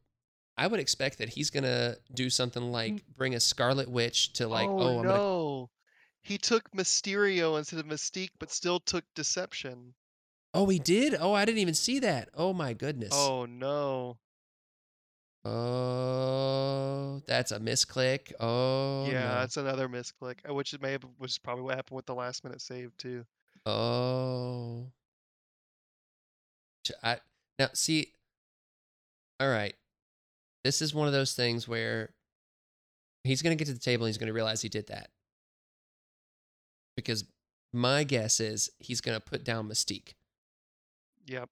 I would expect that he's gonna do something like mm. bring a Scarlet Witch to like, oh, oh, I'm no. gonna He took Mysterio instead of Mystique, but still took Deception. Oh, he did? Oh, I didn't even see that. Oh my goodness. Oh no. Oh, that's a misclick. Oh, yeah, no. that's another misclick, uh, which is may have was probably what happened with the last minute save too. Oh. I now see. All right, this is one of those things where he's going to get to the table and he's going to realize he did that because my guess is he's going to put down Mystique. Yep.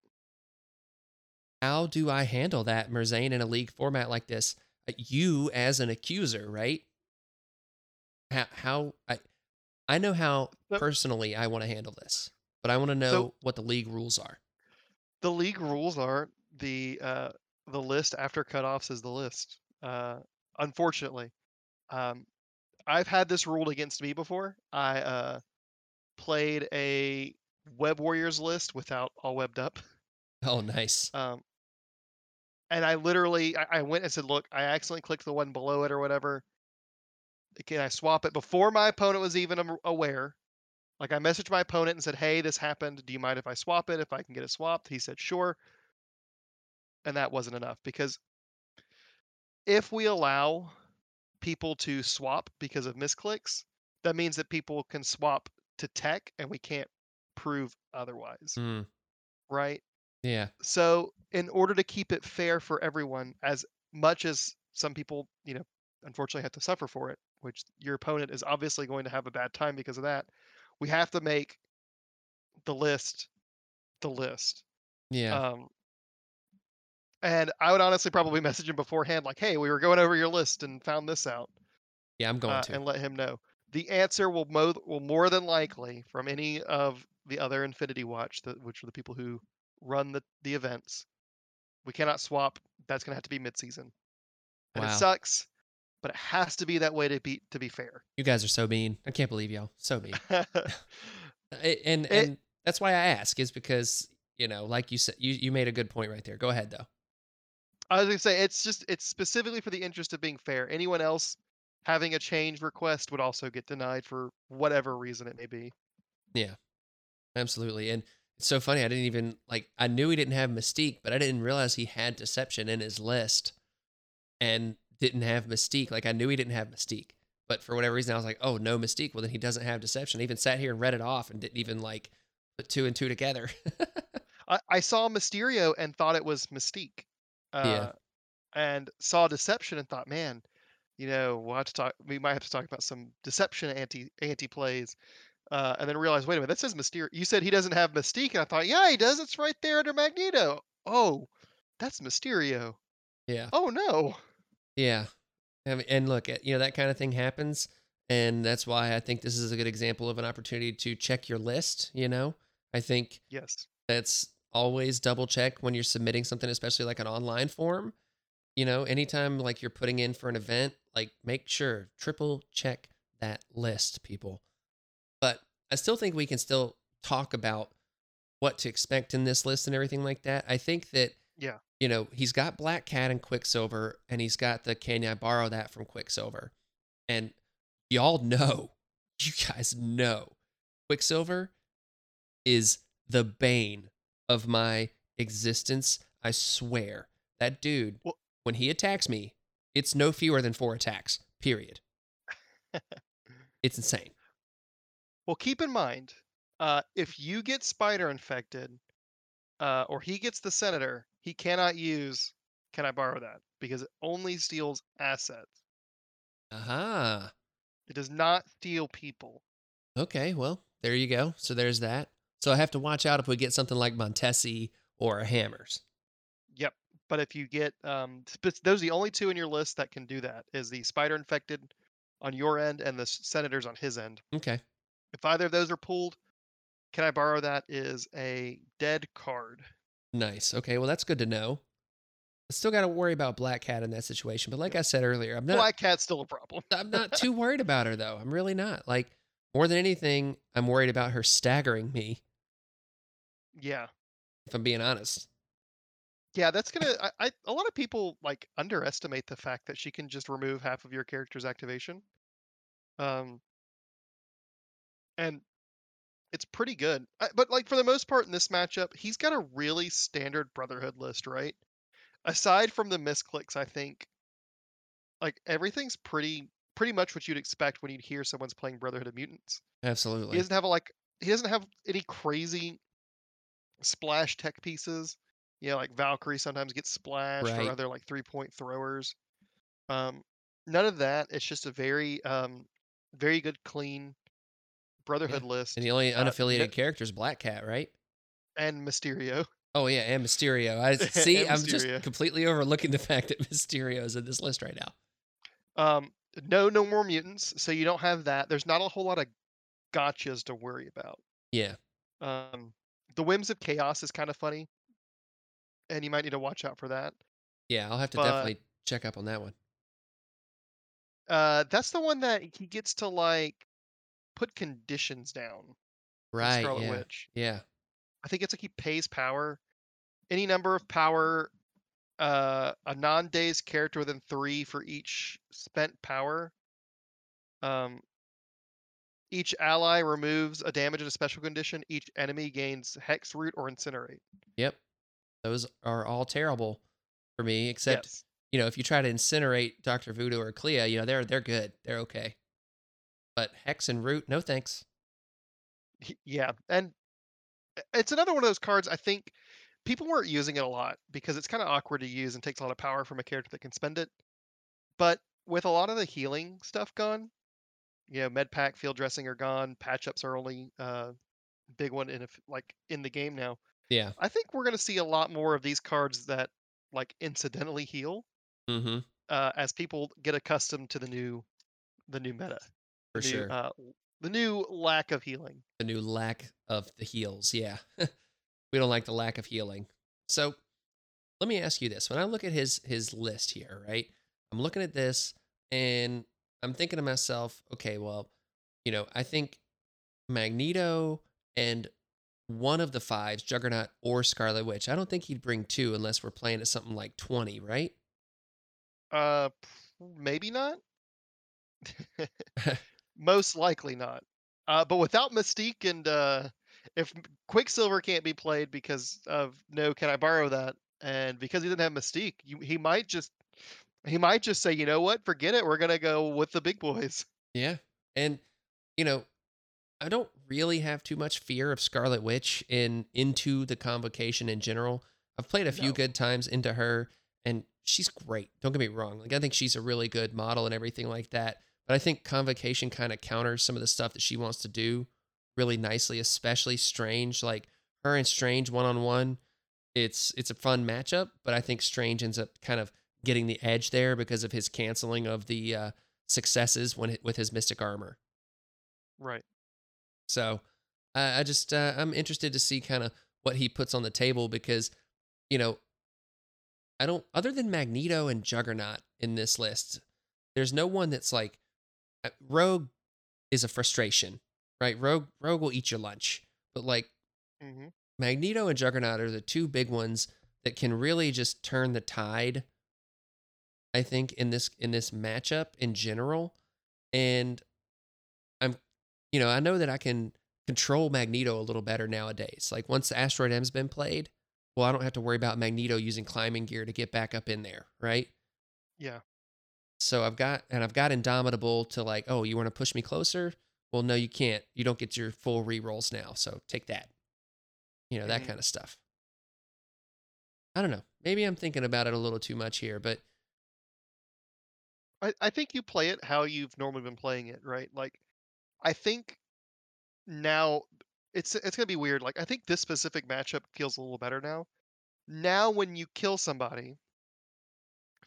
How do I handle that, Merzane, in a league format like this? Uh, You as an accuser, right? How, how I I know how So- personally I want to handle this, but I want to know So- what the league rules are. The league rules are the uh the list after cutoffs is the list. Uh unfortunately. Um I've had this ruled against me before. I uh played a Web Warriors list without all webbed up. Oh, nice. Um, and I literally, I, I went and said, "Look, I accidentally clicked the one below it or whatever. Can I swap it before my opponent was even aware?" Like I messaged my opponent and said, "Hey, this happened. Do you mind if I swap it? If I can get it swapped?" He said, "Sure." And that wasn't enough because if we allow people to swap because of misclicks, that means that people can swap to tech, and we can't prove otherwise, Mm, right? yeah. so in order to keep it fair for everyone as much as some people you know unfortunately have to suffer for it which your opponent is obviously going to have a bad time because of that we have to make the list the list Yeah. um and i would honestly probably message him beforehand like hey we were going over your list and found this out yeah, I'm going uh, to. and let him know the answer will mo- will more than likely from any of the other Infinity Watch, that, which are the people who run the, the events. We cannot swap. That's going to have to be mid-season. and Wow. it sucks, but it has to be that way to be to be fair. You guys are so mean. I can't believe y'all. So mean. I- and It- and that's why I ask is because you know, like you said, you you made a good point right there. Go ahead though. I was gonna say it's just it's specifically for the interest of being fair. Anyone else having a change request would also get denied for whatever reason it may be. Yeah, absolutely. And it's so funny. I didn't even like. I knew he didn't have Mystique, but I didn't realize he had Deception in his list, and didn't have Mystique. Like I knew he didn't have Mystique, but for whatever reason, I was like, oh no Mystique. Well then he doesn't have Deception. I even sat here and read it off and didn't even like put two and two together. I, I saw Mysterio and thought it was Mystique. Uh, Yeah. And saw Deception and thought, man, you know, we'll have to talk. We might have to talk about some Deception anti anti plays. Uh, and then realized, wait a minute, that says Mysterio. You said he doesn't have Mystique, and I thought, yeah, he does. It's right there under Magneto. Oh, that's Mysterio. yeah. Oh no. Yeah. I mean, and look, you know, that kind of thing happens. And that's why I think this is a good example of an opportunity to check your list. You know, I think Yes. that's always double check when you're submitting something, especially like an online form. You know, anytime like you're putting in for an event, like make sure triple check that list, people. But I still think we can still talk about what to expect in this list and everything like that. I think that Yeah. you know, he's got Black Cat and Quicksilver, and he's got the Can I borrow that from Quicksilver? And y'all know, you guys know, Quicksilver is the bane of my existence. I swear. That dude, Well- when he attacks me, it's no fewer than four attacks, period. it's insane. Well, keep in mind, uh, if you get spider infected, uh, or he gets the senator, he cannot use. Can I borrow that? Because it only steals assets. Aha. Uh-huh. It does not steal people. Okay, well, there you go. So there's that. So I have to watch out if we get something like Montesi or Hammers. Yep. But if you get, um, sp- those are the only two in your list that can do that. Is the spider infected on your end and the senators on his end. Okay. If either of those are pulled, can I borrow that? Is a dead card. Nice. Okay, well that's good to know. I still got to worry about Black Cat in that situation, but like I said earlier, I'm not Black Cat's still a problem. I'm not too worried about her though. I'm really not. Like more than anything, I'm worried about her staggering me, Yeah. if I'm being honest. Yeah, that's gonna. I, I a lot of people like underestimate the fact that she can just remove half of your character's activation. Um, and it's pretty good. I, but like for the most part in this matchup, he's got a really standard Brotherhood list, right? Aside from the misclicks, I think like everything's pretty pretty much what you'd expect when you'd hear someone's playing Brotherhood of Mutants. Absolutely. He doesn't have a, like he doesn't have any crazy splash tech pieces. You know, like Valkyrie sometimes gets splashed Right. or other like three point throwers. Um, none of that. It's just a very um very good clean Brotherhood list And the only Uh, no- unaffiliated character is Black Cat, right? and Mysterio. Oh yeah, and Mysterio. I see. I'm just completely overlooking the fact that Mysterio is in this list right now. Um, no, no more mutants, so you don't have that. There's not a whole lot of gotchas to worry about. Yeah. Um, the whims of chaos is kind of funny, and you might need to watch out for that. Yeah, I'll have to But- definitely check up on that one. Uh, that's the one that he gets to like put conditions down. Right. Scarlet Yeah. Witch. Yeah. I think it's like he pays power, any number of power, uh, a non-dazed character within three for each spent power. Um, each ally removes a damage in a special condition. Each enemy gains hex root or incinerate. Yep. Those are all terrible for me, except yes. you know, if you try to incinerate Doctor Voodoo or Clea, you know, they're they're good. They're okay. But Hex and Root, no thanks. Yeah, and it's another one of those cards. I think people weren't using it a lot because it's kind of awkward to use and takes a lot of power from a character that can spend it. But with a lot of the healing stuff gone, you know, med pack, field dressing are gone. Patch ups are only uh, big one in if like in the game now. Yeah. I think we're going to see a lot more of these cards that like incidentally heal Mm-hmm. uh, as people get accustomed to the new the new meta. For the new, sure. Uh, the new lack of healing. the new lack of the heals. Yeah. we don't like the lack of healing. So let me ask you this. When I look at his his list here, right? I'm looking at this and I'm thinking to myself, okay, well, you know, I think Magneto and one of the fives, Juggernaut or Scarlet Witch. I don't think he'd bring two unless we're playing at something like 20, right? Uh, maybe not. Most likely not. Uh, but without Mystique and uh, if Quicksilver can't be played because of no, can I borrow that? And because he didn't have Mystique, you, he might just he might just say, you know what, forget it. We're gonna go with the big boys. Yeah. And, you know, I don't really have too much fear of Scarlet Witch in into the convocation in general. I've played a few No. good times into her and she's great. Don't get me wrong. Like I think she's a really good model and everything like that. But I think convocation kind of counters some of the stuff that she wants to do really nicely, especially Strange. Like her and Strange one on one, it's it's a fun matchup, but I think Strange ends up kind of getting the edge there because of his canceling of the uh, successes when with his mystic armor. Right. So I, I just uh, I'm interested to see kind of what he puts on the table because you know I don't other than Magneto and Juggernaut in this list, there's no one that's like uh, Rogue is a frustration, right? Rogue Rogue will eat your lunch, but like hmm Magneto and Juggernaut are the two big ones that can really just turn the tide. I think in this in this matchup in general, and I'm, you know, I know that I can control Magneto a little better nowadays. Like once Asteroid M's been played, well, I don't have to worry about Magneto using climbing gear to get back up in there, right? Yeah. So I've got and I've got Indomitable to like, oh, you want to push me closer? Well, no, you can't. You don't get your full re rolls now, so take that. You know that Mhm. kind of stuff. I don't know. Maybe I'm thinking about it a little too much here, but I, I think you play it how you've normally been playing it, right? Like, I think now it's it's gonna be weird. Like, I think this specific matchup feels a little better now. Now, when you kill somebody,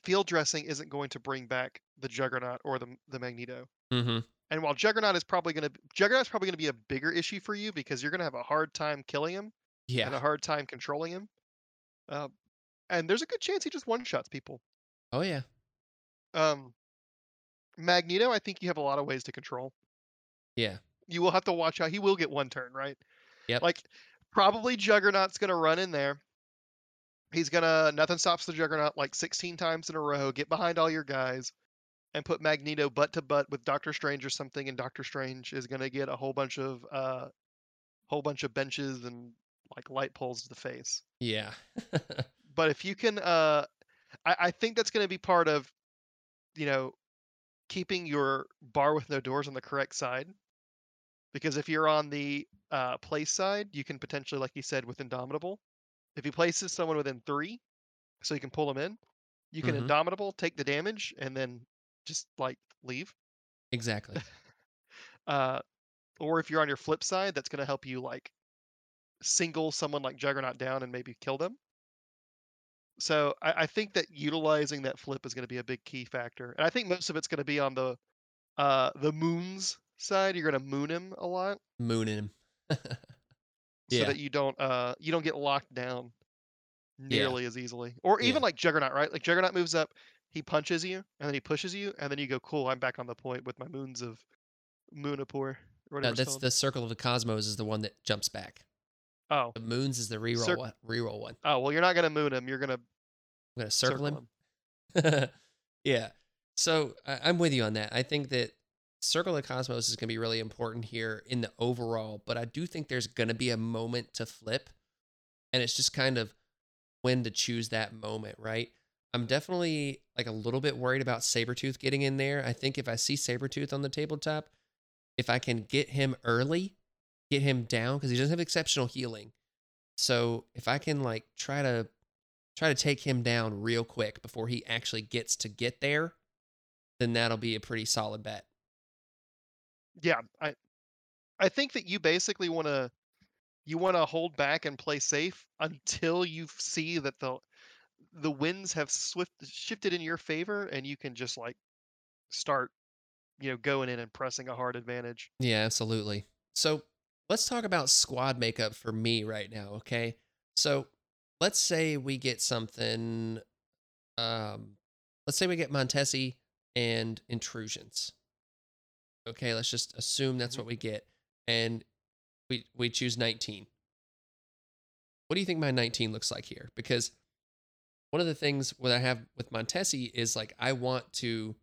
field dressing isn't going to bring back the Juggernaut or the the Magneto. mm-hmm. And while Juggernaut is probably gonna Juggernaut's probably gonna be a bigger issue for you because you're gonna have a hard time killing him Yeah. and a hard time controlling him. Uh, and there's a good chance he just one shots people. Oh yeah. Um, Magneto, I think you have a lot of ways to control. Yeah. You will have to watch out. He will get one turn, right? Yeah. Like probably Juggernaut's gonna run in there. He's gonna nothing stops the Juggernaut like 16 times in a row. Get behind all your guys, and put Magneto butt to butt with Doctor Strange or something. And Doctor Strange is gonna get a whole bunch of uh, whole bunch of benches and like light poles to the face. Yeah. But if you can, uh, I, I think that's gonna be part of, you know, keeping your bar with no doors on the correct side. Because if you're on the uh, place side, you can potentially, like you said, with Indomitable, if he places someone within three, so you can pull them in, you can Mhm. Indomitable, take the damage, and then just like leave. exactly. Uh, or if you're on your flip side, that's going to help you like single someone like Juggernaut down and maybe kill them. So I, I think that utilizing that flip is going to be a big key factor, and I think most of it's going to be on the uh, the moons side. You're going to moon him a lot Moon him. so Yeah. that you don't uh, you don't get locked down Yeah. nearly as easily. Or even Yeah. like Juggernaut, right? Like Juggernaut moves up, he punches you, and then he pushes you, and then you go, "Cool, I'm back on the point with my moons of Munnopor." Or Uh, whatever. it's that's the Circle of the Cosmos is the one that jumps back. Oh, The Moons is the reroll Cir- one. Reroll one. oh, well, you're not gonna moon him. You're gonna I'm gonna circle, circle him. him. yeah. So I, I'm with you on that. I think that Circle of the Cosmos is going to be really important here in the overall, but I do think there's going to be a moment to flip. And it's just kind of when to choose that moment, right? I'm definitely like a little bit worried about Sabretooth getting in there. I think if I see Sabretooth on the tabletop, if I can get him early, get him down, because he doesn't have exceptional healing. So if I can like try to try to take him down real quick before he actually gets to get there, then that'll be a pretty solid bet. Yeah, I I think that you basically want to you want to hold back and play safe until you see that the the winds have swift shifted in your favor and you can just like start you know going in and pressing a hard advantage. Yeah, absolutely. So let's talk about squad makeup for me right now, okay? So let's say we get something um let's say we get Montesi and intrusions. Okay, let's just assume that's Mhm. what we get, and we we choose 19. What do you think my 19 looks like here? Because one of the things what I have with Montesi is like I want to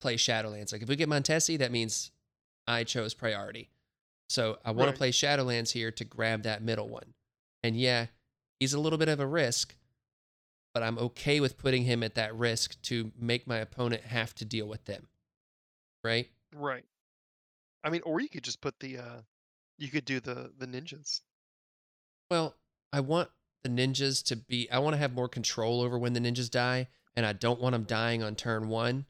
play Shadowlands. Like if we get Montesi, that means I chose priority. So I want Right. to play Shadowlands here to grab that middle one. And yeah, he's a little bit of a risk, but I'm okay with putting him at that risk to make my opponent have to deal with them. Right? Right. I mean, or you could just put the uh you could do the the ninjas. Well, I want the ninjas to be I want to have more control over when the ninjas die, and I don't want them dying on turn 1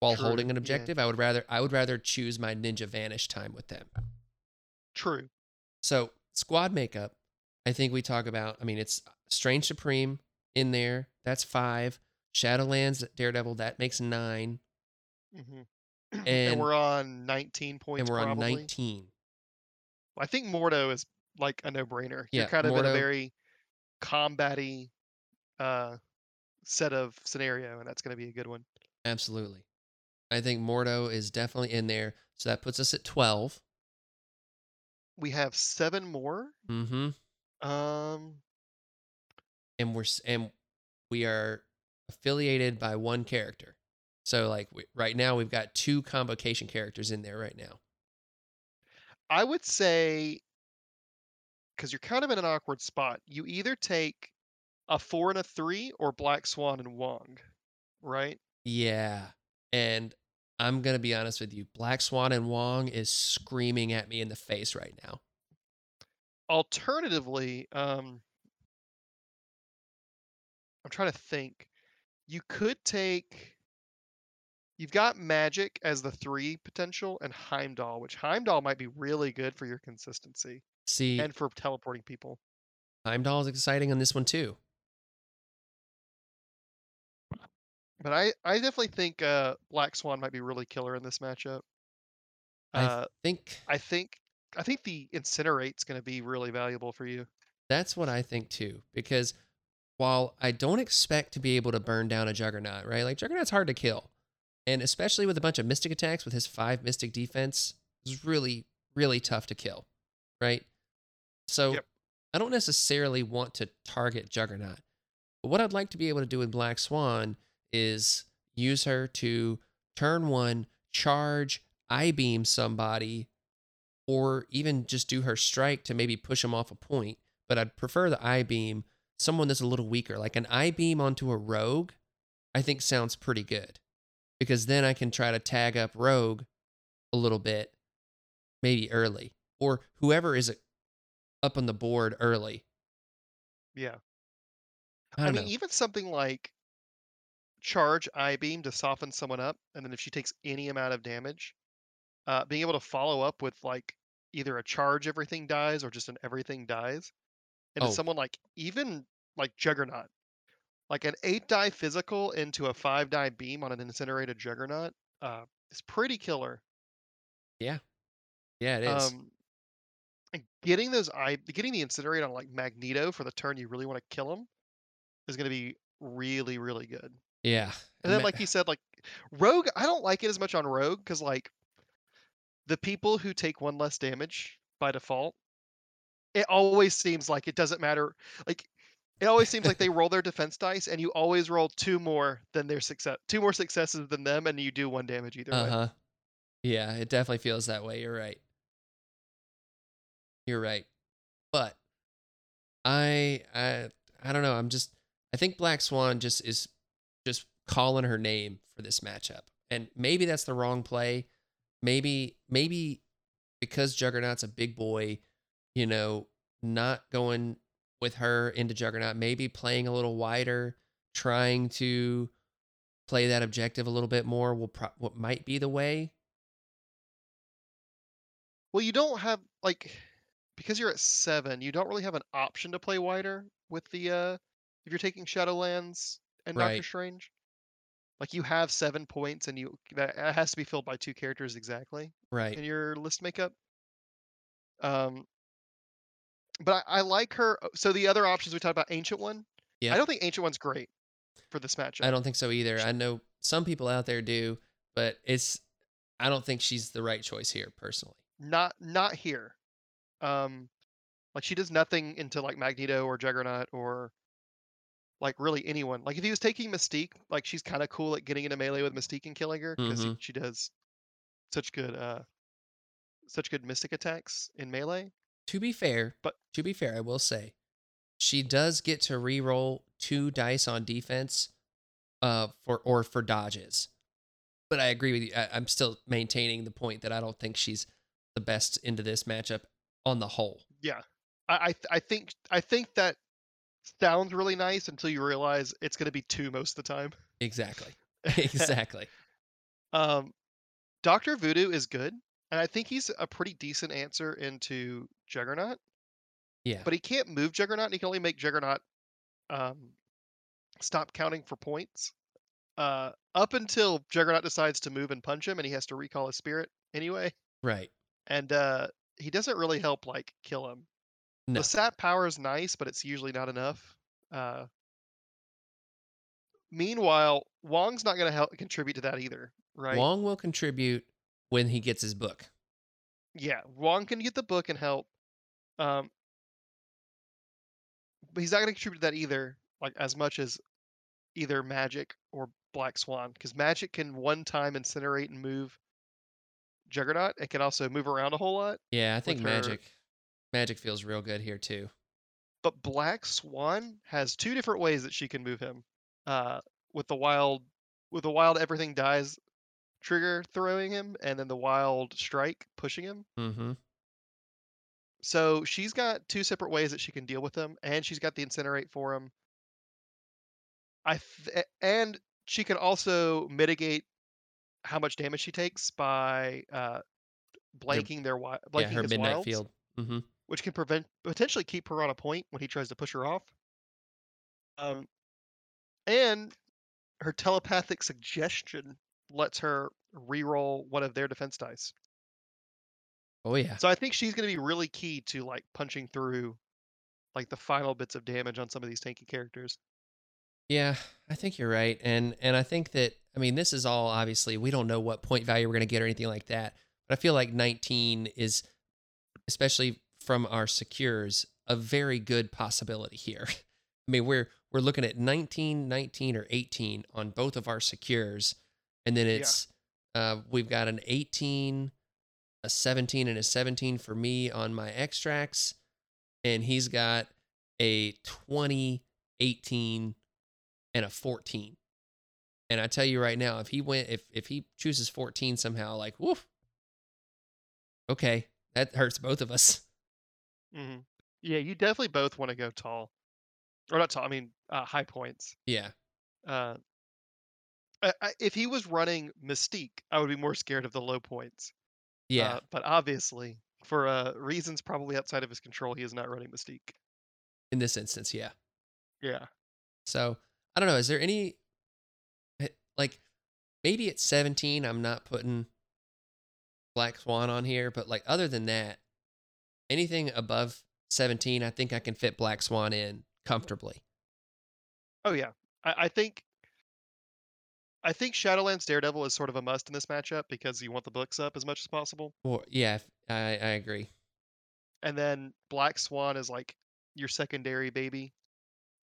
while True, holding an yeah. objective. I would rather I would rather choose my ninja vanish time with them. True. So, squad makeup, I think we talk about, I mean, it's Strange Supreme in there. That's 5. Shadowlands Daredevil that makes 9 mm-hmm. And- and we're on 19 points and we're on probably. 19. I think Mordo is like a no-brainer. Yeah, You're kind of in a very combat-y uh set of scenario, and that's going to be a good one. Absolutely. I think Mordo is definitely in there. So that puts us at 12. We have seven more. Mm-hmm. Um, and we're and we are affiliated by one character. So like we, right now we've got two convocation characters in there right now. I would say because you're kind of in an awkward spot. You either take a four and a three or Black Swan and Wong, right? Yeah. And I'm going to be honest with you. Black Swan and Wong is screaming at me in the face right now. Alternatively, um, I'm trying to think. You could take. You've got Magik as the three potential, and Heimdall, which Heimdall might be really good for your consistency See, and for teleporting people. Heimdall is exciting on this one too. But I, I definitely think uh, Black Swan might be really killer in this matchup. I Uh, think I think I think the Incinerate's going to be really valuable for you. that's what I think too because while I don't expect to be able to burn down a Juggernaut, right? Like Juggernaut's hard to kill. And especially with a bunch of mystic attacks with his 5 mystic defense, is really really tough to kill, right? So Yep. I don't necessarily want to target Juggernaut. But what I'd like to be able to do with Black Swan is use her to turn 1 charge I beam somebody or even just do her strike to maybe push them off a point. But I'd prefer the I beam, someone that's a little weaker. Like an I beam onto a rogue, I think sounds pretty good. Because then I can try to tag up rogue a little bit, maybe early. Or whoever is up on the board early. Yeah. I I, mean, know. even something like charge I beam to soften someone up, and then if she takes any amount of damage, uh, being able to follow up with like either a charge everything dies or just an everything dies, and Oh. someone like even like Juggernaut, like an eight die physical into a five die beam on an incinerated Juggernaut, uh, is pretty killer. yeah, yeah, it is. Um, and getting those eye, getting the incinerate on like Magneto for the turn you really want to kill him is going to be really, really good. Yeah. And then, like you said, like Rogue, I don't like it as much on Rogue because like the people who take one less damage by default, it always seems like it doesn't matter. Like it always seems like they roll their defense dice, and you always roll two more than their success, two more successes than them, and you do one damage either Uh way. huh. Yeah, it definitely feels that way. You're right. You're right. But I I I don't know. I'm just I think Black Swan just is just calling her name for this matchup. And maybe that's the wrong play. Maybe maybe because Juggernaut's a big boy, you know, not going with her into Juggernaut, maybe playing a little wider, trying to play that objective a little bit more will pro- what might be the way. Well, you don't have like because you're at seven, you don't really have an option to play wider with the uh if you're taking Shadowlands and Doctor Strange. Like you have seven points and you that that has to be filled by two characters exactly Right. in your list makeup. Um but I, I like her uh, so the other options we talked about Ancient One. Yeah. I don't think Ancient One's great for this matchup. I don't think so either. I know some people out there do, but it's I don't think she's the right choice here personally. Not not here. Um, like she does nothing into like Magneto or Juggernaut or like really anyone. Like if he was taking Mystique, like she's kind of cool at getting into melee with Mystique and killing her because Mhm. she does such good uh such good mystic attacks in melee. To be fair, But- to be fair, I will say she does get to re-roll two dice on defense uh for or for dodges. But I agree with you. I, I'm still maintaining the point that I don't think she's the best into this matchup on the whole. Yeah, I I, th- I think I think that sounds really nice until you realize it's going to be two most of the time. Exactly. exactly. Um, Doctor Voodoo is good, and I think he's a pretty decent answer into Juggernaut. Yeah. But he can't move Juggernaut. And he can only make Juggernaut um, stop counting for points. Uh, up until Juggernaut decides to move and punch him, and he has to recall his spirit anyway. right. And uh, he doesn't really help like kill him. No. The sap power is nice, but it's usually not enough. Uh, meanwhile, Wong's not going to help contribute to that either, right? Wong will contribute when he gets his book. Yeah, Wong can get the book and help. Um, but he's not going to contribute to that either, like as much as either Magik or Black Swan, because Magik can one time incinerate and move Juggernaut. It can also move around a whole lot. Yeah, I think her- Magik feels real good here too. But Black Swan has two different ways that she can move him. Uh, with the wild, with the wild everything dies trigger throwing him, and then the wild strike pushing him. Mm-hmm. So she's got two separate ways that she can deal with them, and she's got the incinerate for him. I th- and she can also mitigate how much damage she takes by uh, blanking their wi- blanking Yeah, her his midnight wilds, field. Mm-hmm. Which can prevent potentially keep her on a point when he tries to push her off. Um, and her telepathic suggestion lets her re-roll one of their defense dice. Oh yeah. So I think she's going to be really key to like punching through like the final bits of damage on some of these tanky characters. Yeah, I think you're right. And and I think that I mean this is all obviously we don't know what point value we're going to get or anything like that. But I feel like 19 is especially from our secures a very good possibility here. I mean, we're we're looking at 19, 19 or 18 on both of our secures and then it's uh we've got an 18 a 17 and a 17 for me on my extracts and he's got a 20 18 and a 14 and i tell you right now if he went if if he chooses 14 somehow like woof. Okay that hurts both of us hmm Yeah, you definitely both want to go tall, or not tall. I mean, uh, high points. yeah Uh, I, I, if he was running Mystique, I would be more scared of the low points. yeah Uh, but obviously, for uh, reasons probably outside of his control, he is not running Mystique. in this instance yeah Yeah. so i don't know is there any like maybe at 17 i'm not putting black swan on here but like other than that anything above 17 i think i can fit black swan in comfortably Oh yeah. I, I think. I think Shadowlands Daredevil is sort of a must in this matchup because you want the books up as much as possible. or yeah i i agree And then Black Swan is like your secondary baby.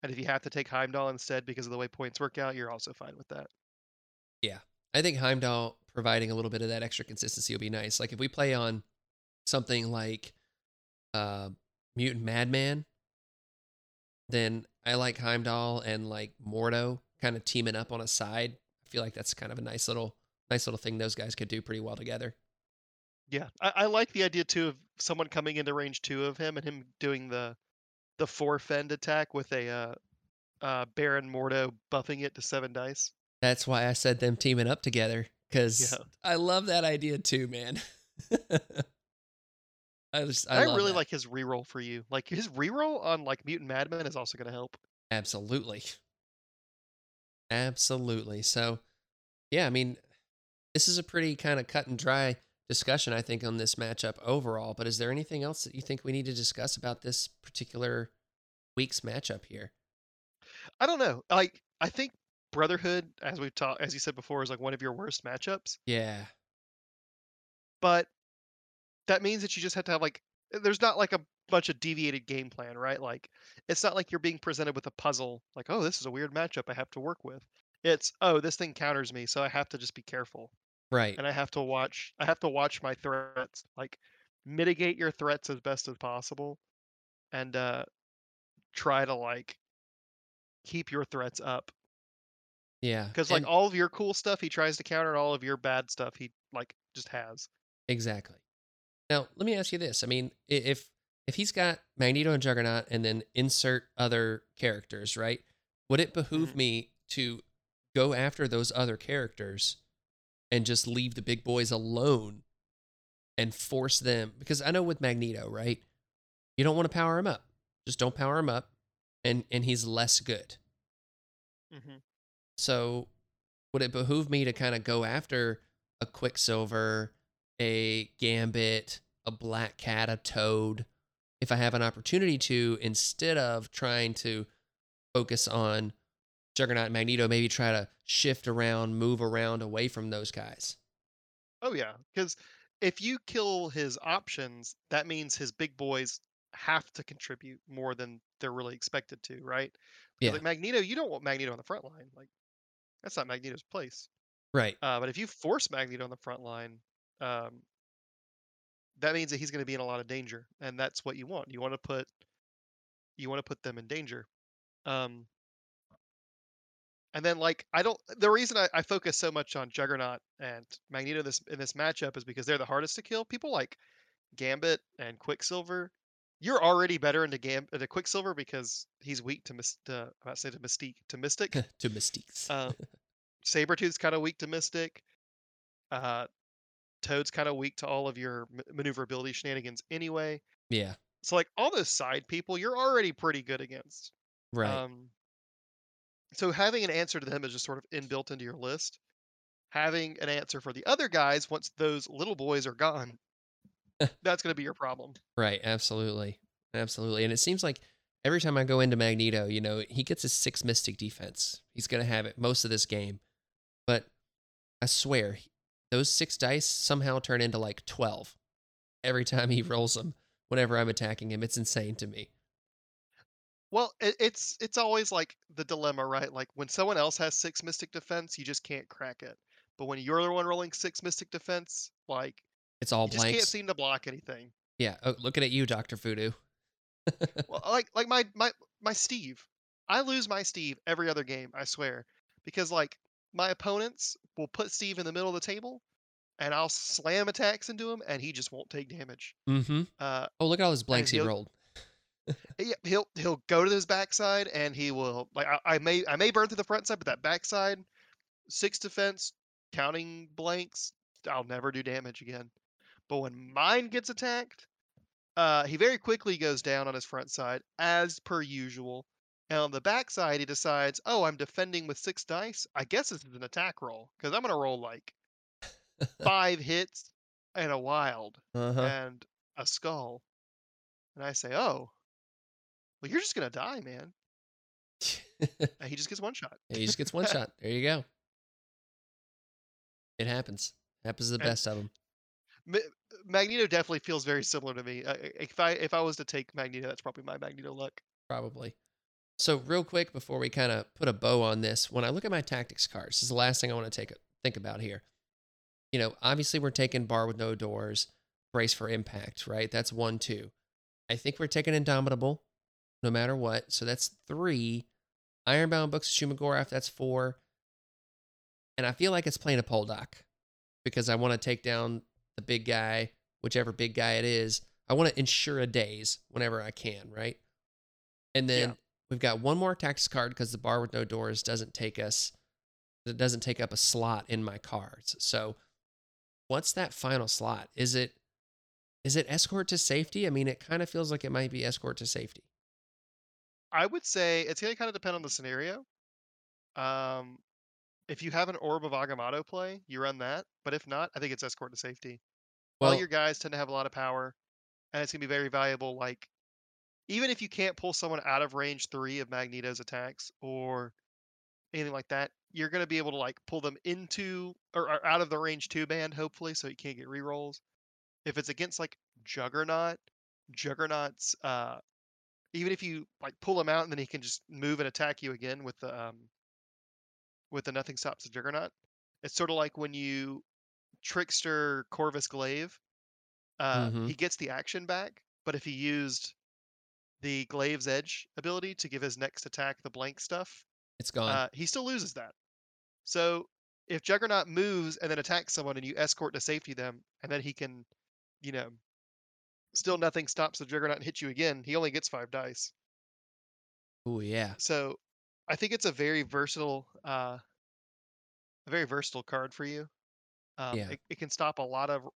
And if you have to take Heimdall instead because of the way points work out, you're also fine with that. Yeah, I think Heimdall providing a little bit of that extra consistency will be nice. Like if we play on something like uh, Mutant Madman, then I like Heimdall and like Mordo kind of teaming up on a side. I feel like that's kind of a nice little nice little thing those guys could do pretty well together. Yeah, I, I like the idea too of someone coming into range two of him and him doing the the four fend attack with a uh, uh, Baron Mordo buffing it to seven dice. That's why I said them teaming up together because Yeah. I love that idea too, man. I just I, I, really that. like his reroll for you. Like his reroll on like Mutant Madman is also going to help. Absolutely. Absolutely. So, yeah, I mean, this is a pretty kind of cut and dry discussion, I think, on this matchup overall. But is there anything else that you think we need to discuss about this particular week's matchup here? I don't know. Like I think Brotherhood, as we've talked, as you said before, is like one of your worst matchups. Yeah. But that means that you just have to have like there's not like a bunch of deviated game plan, right? Like it's not like you're being presented with a puzzle like, "Oh, this is a weird matchup I have to work with." It's, "Oh, this thing counters me, so I have to just be careful." Right. And I have to watch I have to watch my threats, like mitigate your threats as best as possible and uh try to like keep your threats up Yeah. because like and- all of your cool stuff he tries to counter and all of your bad stuff he like just has Exactly. Now, let me ask you this. I mean, if if he's got Magneto and Juggernaut and then insert other characters, right? Would it behoove Mhm. me to go after those other characters and just leave the big boys alone and force them because I know with Magneto, right? You don't want to power him up. Just don't power him up and and he's less good. mm-hmm. So, would it behoove me to kind of go after a Quicksilver, a Gambit, a Black Cat, a Toad, if I have an opportunity to, instead of trying to focus on Juggernaut and Magneto, maybe try to shift around, move around away from those guys? oh yeah because if you kill his options that means his big boys have to contribute more than they're really expected to right Yeah. like magneto you don't want magneto on the front line like that's not magneto's place Right. uh, but if you force magneto on the front line um, that means that he's going to be in a lot of danger and that's what you want you want to put you want to put them in danger um, and then like i don't the reason I, I focus so much on juggernaut and magneto this in this matchup is because they're the hardest to kill people like gambit and quicksilver you're already better into Gam into quicksilver because he's weak to mis- to, I'm about to say to mystique to mystic to Mystiques. uh, Sabretooth's kind of weak to Mystic. Uh, Toad's kind of weak to all of your maneuverability shenanigans anyway. yeah. So like all those side people, you're already pretty good against. Right. Um, so having an answer to them is just sort of inbuilt into your list. Having an answer for the other guys once those little boys are gone, that's going to be your problem. Right, absolutely. Absolutely. And it seems like every time I go into Magneto, you know, he gets his six mystic defense. He's going to have it most of this game. But I swear, those six dice somehow turn into like 12 every time he rolls them whenever I'm attacking him. It's insane to me. Well, it's it's always like the dilemma, right? Like when someone else has six mystic defense, you just can't crack it. But when you're the one rolling six mystic defense, like It's all you just can't seem to block anything. yeah. Oh, looking at you, Dr. Voodoo. Well, like like my my my Steve, I lose my Steve every other game. I swear, because like my opponents will put Steve in the middle of the table, and I'll slam attacks into him, and he just won't take damage. Mm-hmm. Uh, Oh, look at all those blanks he rolled. yeah, he'll he'll go to his backside, and he will like I, I may I may burn through the front side, but that backside six defense counting blanks, I'll never do damage again. But when mine gets attacked, uh, he very quickly goes down on his front side as per usual. And on the backside, he decides, oh, I'm defending with six dice. I guess this is an attack roll because I'm gonna roll like five hits and a wild Uh-huh. and a skull. And I say, oh, well, you're just gonna die, man. And he just gets one shot. He just gets one shot. There you go. It happens. Happens to the And- best of them. Ma- Magneto definitely feels very similar to me. Uh, if I if I was to take Magneto, that's probably my Magneto luck. Probably. So real quick before we kind of put a bow on this, when I look at my tactics cards, this is the last thing I want to take think about here. You know, obviously we're taking bar with no doors, brace for impact, right? That's one, two. I think we're taking Indomitable, no matter what. So that's three. Ironbound Books of Shuma-Gorath, that's four. And I feel like it's playing a Poldock because I want to take down the big guy, whichever big guy it is. I want to ensure a days whenever I can, right? And then Yeah. We've got one more tax card because the bar with no doors doesn't take us, it doesn't take up a slot in my cards. So, what's that final slot? Is it, is it escort to safety? I mean, it kind of feels like it might be escort to safety. I would say it's gonna kind of depend on the scenario. Um, if you have an Orb of Agamotto play, you run that. But if not, I think it's escort to safety. Well, All your guys tend to have a lot of power, and it's gonna be very valuable. Like, even if you can't pull someone out of range three of Magneto's attacks, or anything like that, you're gonna be able to like pull them into or, or out of the range two band, hopefully, so you can't get rerolls. If it's against like Juggernaut, Juggernaut's uh even if you like pull him out and then he can just move and attack you again with the um with the nothing stops the Juggernaut. It's sort of like when you trickster Corvus Glaive, uh, Mhm. he gets the action back, but if he used the Glaive's Edge ability to give his next attack the blank stuff, It's gone. uh, he still loses that. So if Juggernaut moves and then attacks someone and you escort to safety them, and then he can, you know, still nothing stops the Juggernaut and hit you again, he only gets five dice. oh yeah. So I think it's a very versatile, uh, a very versatile card for you. Um, Yeah. it, it can stop a lot of,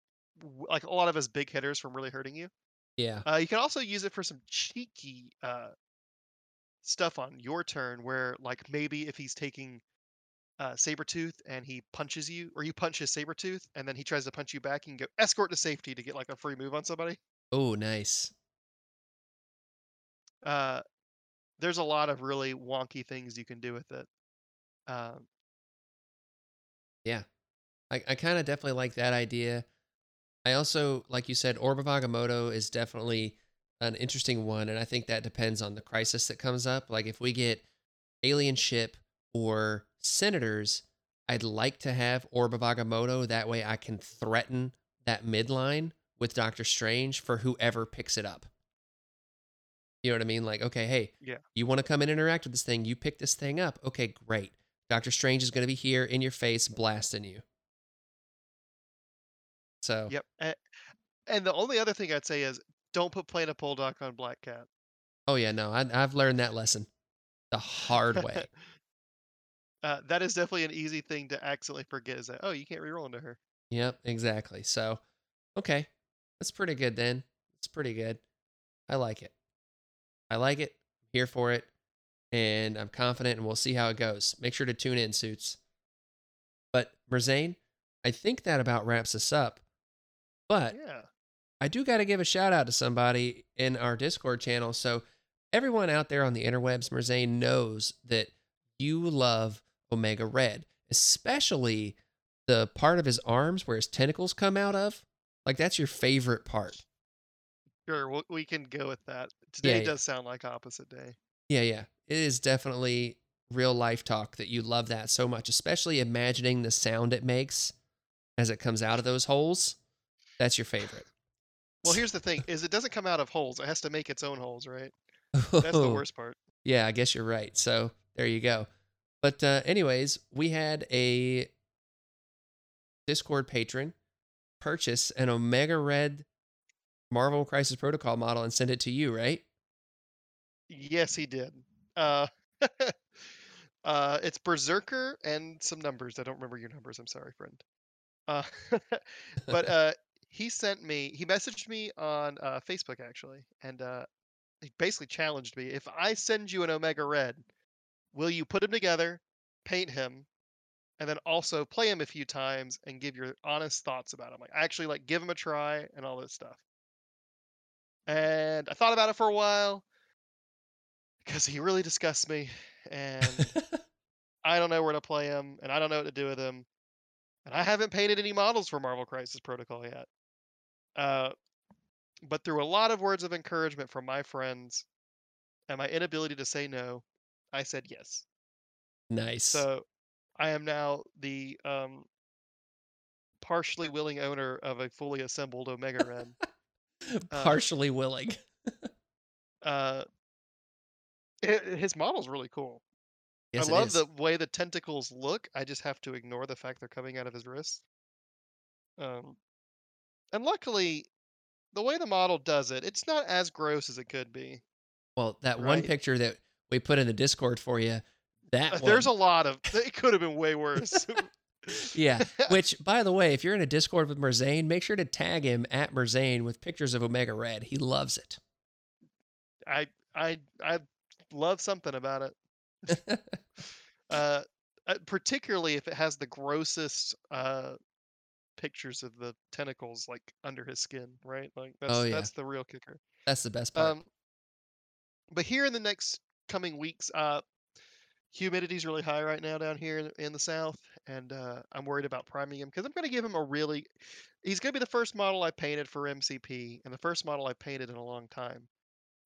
like a lot of his big hitters from really hurting you. Yeah. Uh, you can also use it for some cheeky uh, stuff on your turn, where like maybe if he's taking uh, Sabretooth and he punches you, or you punch his Sabretooth, and then he tries to punch you back, you can go escort to safety to get like a free move on somebody. Oh, nice. Uh, there's a lot of really wonky things you can do with it. Um, Yeah. I, I kind of definitely like that idea. I also, like you said, Orb of Agamotto is definitely an interesting one. And I think that depends on the crisis that comes up. Like if we get alien ship or senators, I'd like to have Orb of Agamotto. That way I can threaten that midline with Doctor Strange for whoever picks it up. You know what I mean? Like, okay, hey, Yeah. you want to come and interact with this thing? You pick this thing up. Okay, great. Doctor Strange is going to be here in your face, blasting you. So, Yep. a- And the only other thing I'd say is don't put Planet Poldock on Black Cat. oh yeah, no, I, I've learned that lesson the hard way. uh, that is definitely an easy thing to accidentally forget. Is that oh you can't reroll into her. Yep, exactly. So, okay, that's pretty good then. It's pretty good. I like it. I like it. Here for it, and I'm confident, and we'll see how it goes. Make sure to tune in, suits. But Merzane, I think that about wraps us up. But Yeah. I do got to give a shout out to somebody in our Discord channel. So everyone out there on the interwebs, Merzane knows that you love Omega Red, especially the part of his arms where his tentacles come out of. Like that's your favorite part. Sure, we- can go with that. Today yeah. does sound like opposite day. Yeah, yeah. It is definitely real life talk that you love that so much, especially imagining the sound it makes as it comes out of those holes. That's your favorite. Well, here's the thing: is it doesn't come out of holes. It has to make its own holes, right? That's the worst part. Yeah, I guess you're right. So there you go. But uh, anyways, we had a Discord patron purchase an Omega Red Marvel Crisis Protocol model and send it to you, right? Yes, he did. Uh, uh, it's Berserker and some numbers. I don't remember your numbers. I'm sorry, friend. Uh, but uh, he sent me. He messaged me on uh, Facebook actually, and uh, he basically challenged me: if I send you an Omega Red, will you put him together, paint him, and then also play him a few times and give your honest thoughts about him? Like actually, like give him a try and all this stuff. And I thought about it for a while because he really disgusts me, and I don't know where to play him, and I don't know what to do with him, and I haven't painted any models for Marvel Crisis Protocol yet. Uh, but through a lot of words of encouragement from my friends and my inability to say no, I said yes. nice. So I am now the um, partially willing owner of a fully assembled Omega Red. Partially willing. uh, hi- his model's really cool. Yes, I love is. the way the tentacles look. I just have to ignore the fact they're coming out of his wrist. Um, and luckily, the way the model does it, it's not as gross as it could be. Well, that one picture that we put in the Discord for you, that Uh, one, There's a lot of. It could have been way worse. yeah. Which, by the way, if you're in a Discord with Merzane, make sure to tag him at Merzane with pictures of Omega Red. He loves it. I I I love something about it. Uh, uh, particularly if it has the grossest uh pictures of the tentacles like under his skin, right? Like that's Oh, yeah. that's the real kicker. That's the best part. Um, but here in the next coming weeks, uh, humidity's really high right now down here in, in the south, and uh, I'm worried about priming him because I'm going to give him a really. He's going to be the first model I painted for MCP and the first model I painted in a long time.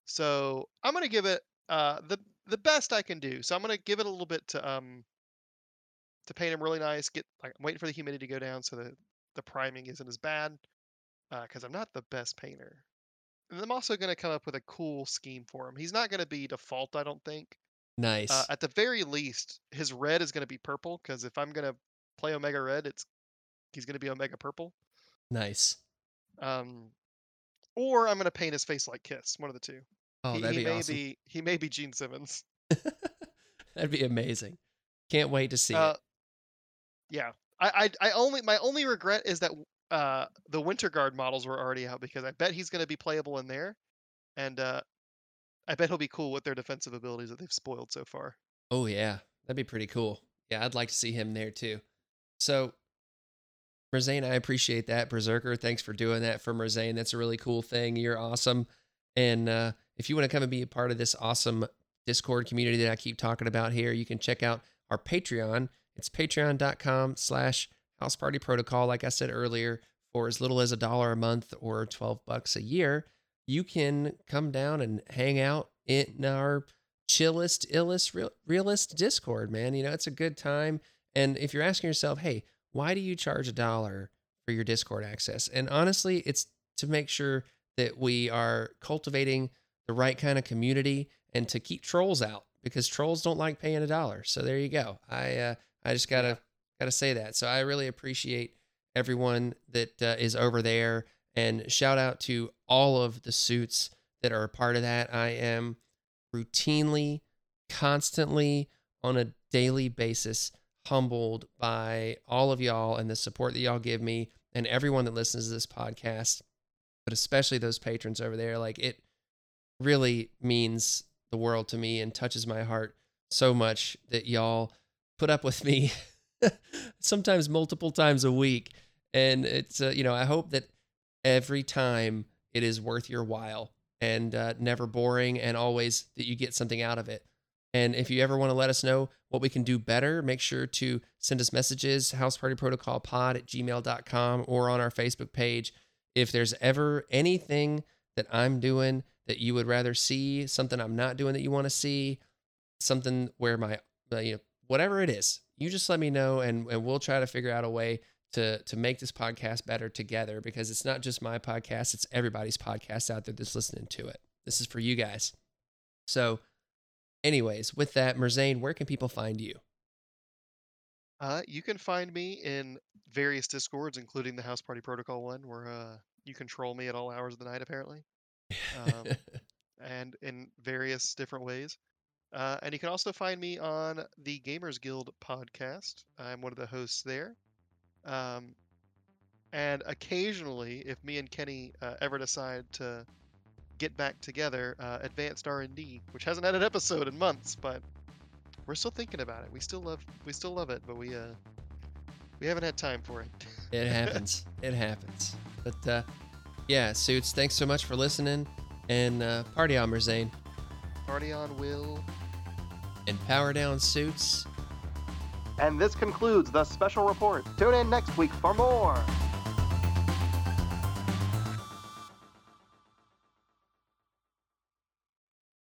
So I'm going to give it uh, the the best I can do. So I'm going to give it a little bit to um to paint him really nice. Get like I'm waiting for the humidity to go down so that the priming isn't as bad because I'm not the best painter. And I'm also going to come up with a cool scheme for him. He's not going to be default, I don't think. Nice. Uh, at the very least, his red is going to be purple because if I'm going to play Omega Red, it's he's going to be Omega Purple. nice. Um, or I'm going to paint his face like Kiss. One of the two. Oh, he, that'd he be may awesome. be he may be Gene Simmons. that'd be amazing. Can't wait to see Uh, it. yeah, I, I I only my only regret is that uh the Winter Guard models were already out because I bet he's going to be playable in there, and uh, I bet he'll be cool with their defensive abilities that they've spoiled so far. Oh yeah, that'd be pretty cool. Yeah, I'd like to see him there too. So, Merzane, I appreciate that. Berserker, thanks for doing that for Merzane. That's a really cool thing. You're awesome. And uh, if you want to come and be a part of this awesome Discord community that I keep talking about here, you can check out our Patreon. It's patreon.com slash house party protocol. Like I said earlier, for as little as a dollar a month or 12 bucks a year, you can come down and hang out in our chillest, illest, real, realist Discord, man. You know, it's a good time. And if you're asking yourself, hey, why do you charge a dollar for your Discord access? And honestly, it's to make sure that we are cultivating the right kind of community and to keep trolls out because trolls don't like paying a dollar. So there you go. I uh, I just gotta gotta say that. So I really appreciate everyone that uh, is over there and shout out to all of the suits that are a part of that. I am routinely, constantly, on a daily basis humbled by all of y'all and the support that y'all give me and everyone that listens to this podcast, but especially those patrons over there. Like it really means the world to me and touches my heart so much that y'all put up with me sometimes multiple times a week. And it's, uh, you know, I hope that every time it is worth your while and uh, never boring and always that you get something out of it. And if you ever want to let us know what we can do better, make sure to send us messages, housepartyprotocolpod at gmail.com or on our Facebook page. If there's ever anything that I'm doing that you would rather see, something I'm not doing that you want to see, something where my, uh, you know, whatever it is, you just let me know and, and we'll try to figure out a way to, to make this podcast better together because it's not just my podcast, it's everybody's podcast out there that's listening to it. This is for you guys. So, anyways, with that, Merzane, where can people find you? Uh, you can find me in various discords, including the House Party Protocol one, where uh, you control me at all hours of the night, apparently, um, and in various different ways. Uh, and you can also find me on the Gamers Guild podcast. I'm one of the hosts there. Um, and occasionally, if me and Kenny uh, ever decide to get back together, uh, Advanced R&D, which hasn't had an episode in months, but we're still thinking about it. We still love we still love it, but we uh we haven't had time for it. it happens. It happens. But uh, yeah, Suits, thanks so much for listening. And uh, party on, Merzane. Party on, Will. And power down, Suits. And this concludes the special report. Tune in next week for more.